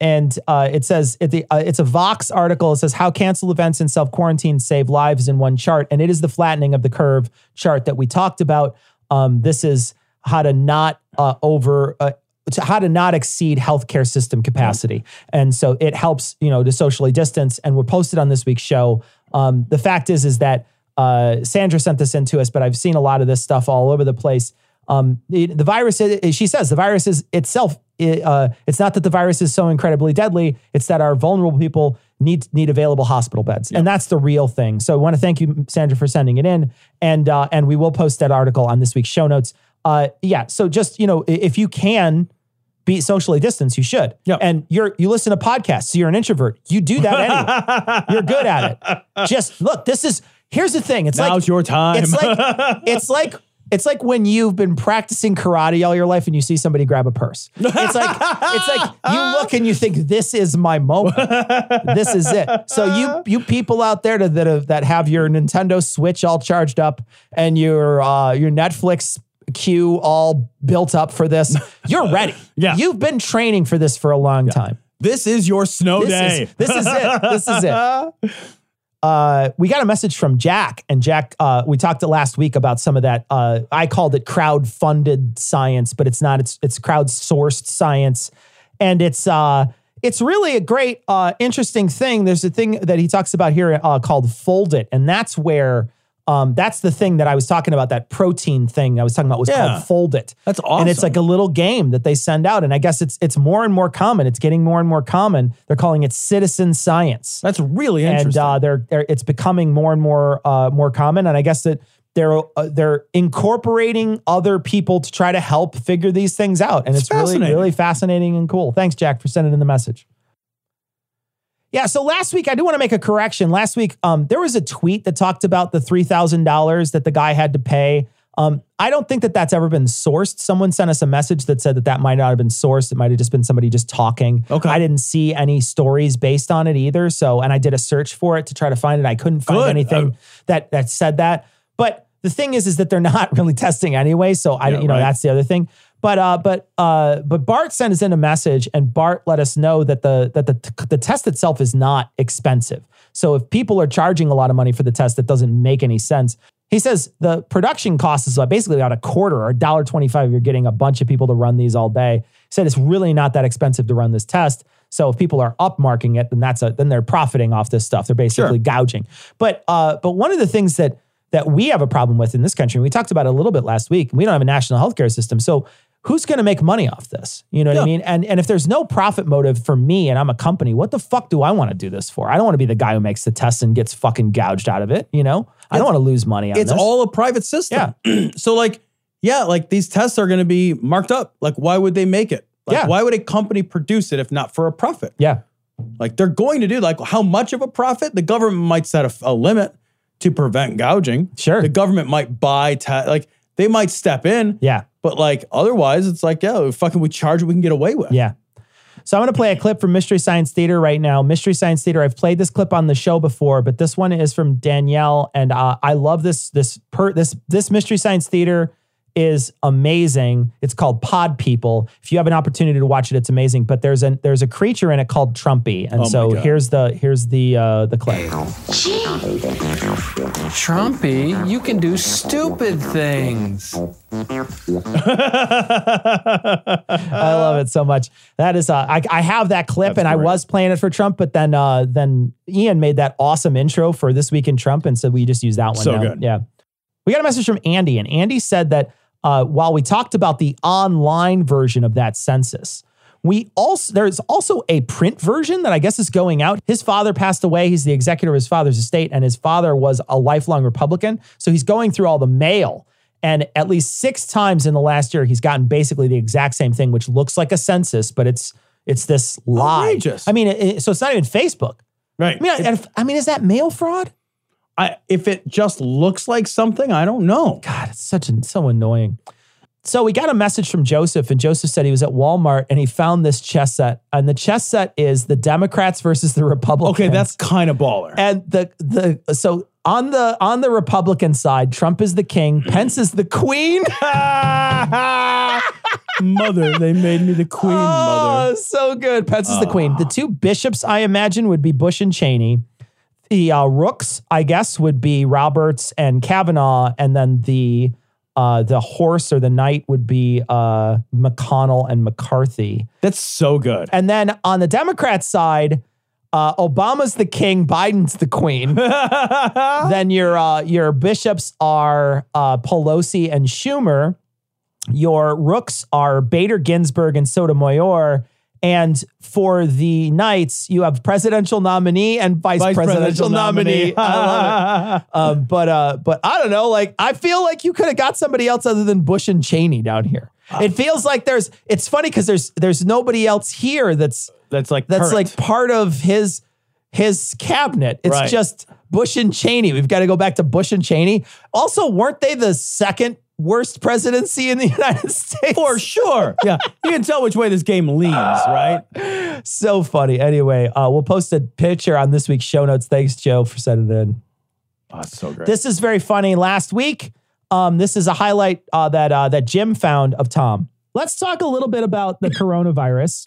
and uh, it says it, the, uh, it's a Vox article. It says how canceled events and self quarantine save lives in one chart, and it is the flattening of the curve chart that we talked about. Um, this is how to not uh, over. Uh, to how to not exceed healthcare system capacity, and so it helps you know to socially distance. And we'll post it on this week's show. Um, the fact is, is that uh, Sandra sent this in to us, but I've seen a lot of this stuff all over the place. Um, the, the virus, she says, the virus is itself. it, uh, it's not that the virus is so incredibly deadly; it's that our vulnerable people need need available hospital beds, and that's the real thing. So I want to thank you, Sandra, for sending it in, and uh, and we will post that article on this week's show notes. Uh, yeah, so just you know, if you can be socially distanced, you should. Yep. And you're you listen to podcasts, so you're an introvert. You do that anyway. you're good at it. Just look, this is here's the thing. It's Now's like your time. It's like it's like it's like when you've been practicing karate all your life and you see somebody grab a purse. It's like it's like you look and you think this is my moment. this is it. So you you people out there that that have, that have your Nintendo Switch all charged up and your uh, your Netflix queue all built up for this, you're ready. Yeah. You've been training for this for a long time. this is your snow This day. is, this is it. This is it. Uh, we got a message from Jack, and Jack, uh, we talked last week about some of that. Uh, I called it crowd-funded science, but it's not. It's it's crowd-sourced science, and it's uh, it's really a great, uh, interesting thing. There's a thing that he talks about here uh, called Fold It, and that's where. Um, that's the thing that I was talking about. That protein thing I was talking about was Yeah. called Fold It. That's awesome. And it's like a little game that they send out, and I guess it's it's more and more common. It's getting more and more common. They're calling it citizen science That's really and interesting. uh, they're, they're it's becoming more and more uh, more common. And I guess that they're uh, they're incorporating other people to try to help figure these things out, and it's, It's really really fascinating and cool. Thanks, Jack, for sending in the message. Yeah, so last week I do want to make a correction. Last week, um, there was a tweet that talked about the three thousand dollars that the guy had to pay. Um, I don't think that that's ever been sourced. Someone sent us a message that said that that might not have been sourced. It might have just been somebody just talking. Okay. I didn't see any stories based on it either. So, and I did a search for it to try to find it. I couldn't find Good. anything Oh. that that said that. But the thing is, is that they're not really testing anyway. So I, Yeah, you know, right. that's the other thing. But uh, but uh, but Bart sent us in a message, and Bart let us know that the that the the test itself is not expensive. So if people are charging a lot of money for the test, that doesn't make any sense. He says the production cost is uh, basically about a quarter or a dollar twenty-five. You're getting a bunch of people to run these all day. He said it's really not that expensive to run this test. So if people are upmarking it, then that's a then they're profiting off this stuff. They're basically gouging. But uh, but one of the things that that we have a problem with in this country, and we talked about it a little bit last week. We don't have a national healthcare system, so who's going to make money off this? You know what I mean? And and if there's no profit motive for me and I'm a company, what the fuck do I want to do this for? I don't want to be the guy who makes the test and gets fucking gouged out of it. You know, I don't want to lose money on it's this. all a private system. Yeah. so like, yeah, like these tests are going to be marked up. Like, why would they make it? Like, Yeah. why would a company produce it if not for a profit? yeah. Like, they're going to do like how much of a profit? The government might set a, a limit to prevent gouging. Sure. the government might buy te- like they might step in. Yeah. but like otherwise, it's like yeah, fucking we charge what we can get away with. Yeah. So I'm going to play a clip from Mystery Science Theater right now. Mystery Science Theater. I've played this clip on the show before, but this one is from Danielle, and uh, I love this. This per this this Mystery Science Theater is amazing. It's called Pod People. If you have an opportunity to watch it, it's amazing. But there's a there's a creature in it called Trumpy, and Oh so here's the here's the uh, the clip. Trumpy, you can do stupid things. I love it so much. That is, uh, I, I have that clip, That's and I was playing it for Trump, but then, uh, then Ian made that awesome intro for this week in Trump, and so we just use that one. So now. good. yeah. We got a message from Andy, and Andy said that uh, while we talked about the online version of that census, we also there's also a print version that I guess is going out. His father passed away. He's the executor of his father's estate, and his father was a lifelong Republican. So he's going through all the mail. And at least six times in the last year, he's gotten basically the exact same thing, which looks like a census, but it's it's this lie. Outrageous. I mean, it, it- so it's not even Facebook. right. I mean, I, if- I mean, is that mail fraud? I, if it just looks like something, I don't know. God, it's such an, so annoying. So we got a message from Joseph, and Joseph said he was at Walmart and he found this chess set, and the chess set is the Democrats versus the Republicans. Okay, that's kind of baller. and the the so on the on the Republican side, Trump is the king, Pence is the queen. mother, they made me the queen, Oh, mother. so good. Pence is the queen. The two bishops, I imagine, would be Bush and Cheney. The uh, rooks, I guess, would be Roberts and Kavanaugh, and then the uh, the horse or the knight would be uh, McConnell and McCarthy. That's so good. And then on the Democrat side, uh, Obama's the king, Biden's the queen. then your uh, your bishops are uh, Pelosi and Schumer. Your rooks are Bader Ginsburg and Sotomayor. And for the knights, you have presidential nominee and vice, Vice presidential, presidential nominee. nominee. I love it. Um, but uh, but I don't know. Like I feel like you could have got somebody else other than Bush and Cheney down here. It feels like there's. It's funny because there's there's nobody else here that's That's like that's current. like part of his his cabinet. It's Right. just Bush and Cheney. We've got to go back to Bush and Cheney. Also, weren't they the second worst presidency in the United States? for sure. Yeah, you can tell which way this game leans, right? so funny. Anyway, uh, we'll post a picture on this week's show notes. Thanks, Joe, for sending it in. Oh, it's so great. This is very funny. Last week, um, this is a highlight uh, that uh, that Jim found of Tom. Let's talk a little bit about the coronavirus.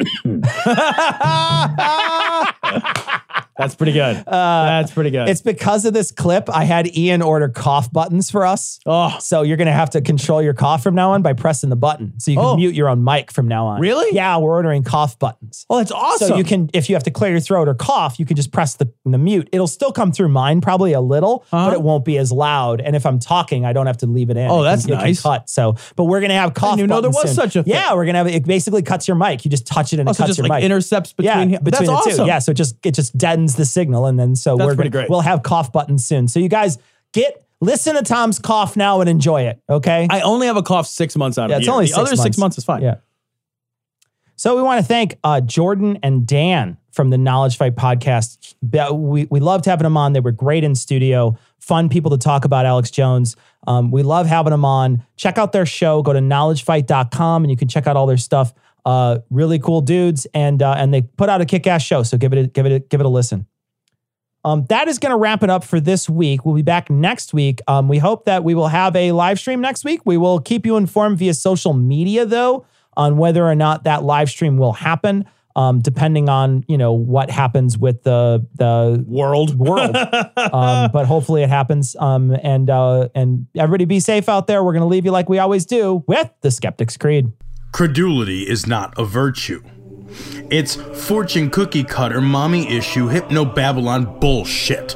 That's pretty good. That's pretty good. Uh, It's because of this clip. I had Ian order cough buttons for us. oh, So you're gonna have to control your cough from now on by pressing the button. So you can Oh. mute your own mic from now on. Really? Yeah, we're ordering cough buttons. oh, that's awesome. So you can, if you have to clear your throat or cough, you can just press the, the mute. It'll still come through mine probably a little, Uh-huh. but it won't be as loud. And if I'm talking, I don't have to leave it in. Oh, It that's can, nice. cut. So, but we're gonna have cough. didn't even know there was soon. such a thing. Yeah, we're gonna have it. Basically, cuts your mic. You just touch it and it cuts just your like mic. intercepts between. yeah, between the awesome. two. Yeah, so it just it just deadens the signal, and then so That's we're pretty gonna, great. we'll have cough buttons soon. So you guys get listen to Tom's cough now and enjoy it. Okay. I only have a cough six months out Yeah, of it's year. only the six other six months. months is fine. Yeah. So we want to thank uh, Jordan and Dan from the Knowledge Fight podcast. We, we loved having them on. They were great in studio, fun people to talk about Alex Jones. Um, we love having them on. Check out their show. Go to knowledgefight.com and you can check out all their stuff. Uh, really cool dudes, and uh, and they put out a kick-ass show. So give it a, give it a, give it a listen. Um, that is going to wrap it up for this week. We'll be back next week. Um, we hope that we will have a live stream next week. We will keep you informed via social media, though, on whether or not that live stream will happen, um, depending on you know what happens with the the World. world. um, but hopefully it happens. Um, and uh, and everybody be safe out there. We're going to leave you like we always do with the Skeptic's Creed. Credulity is not a virtue. It's fortune cookie cutter, mommy issue, hypno Babylon bullshit.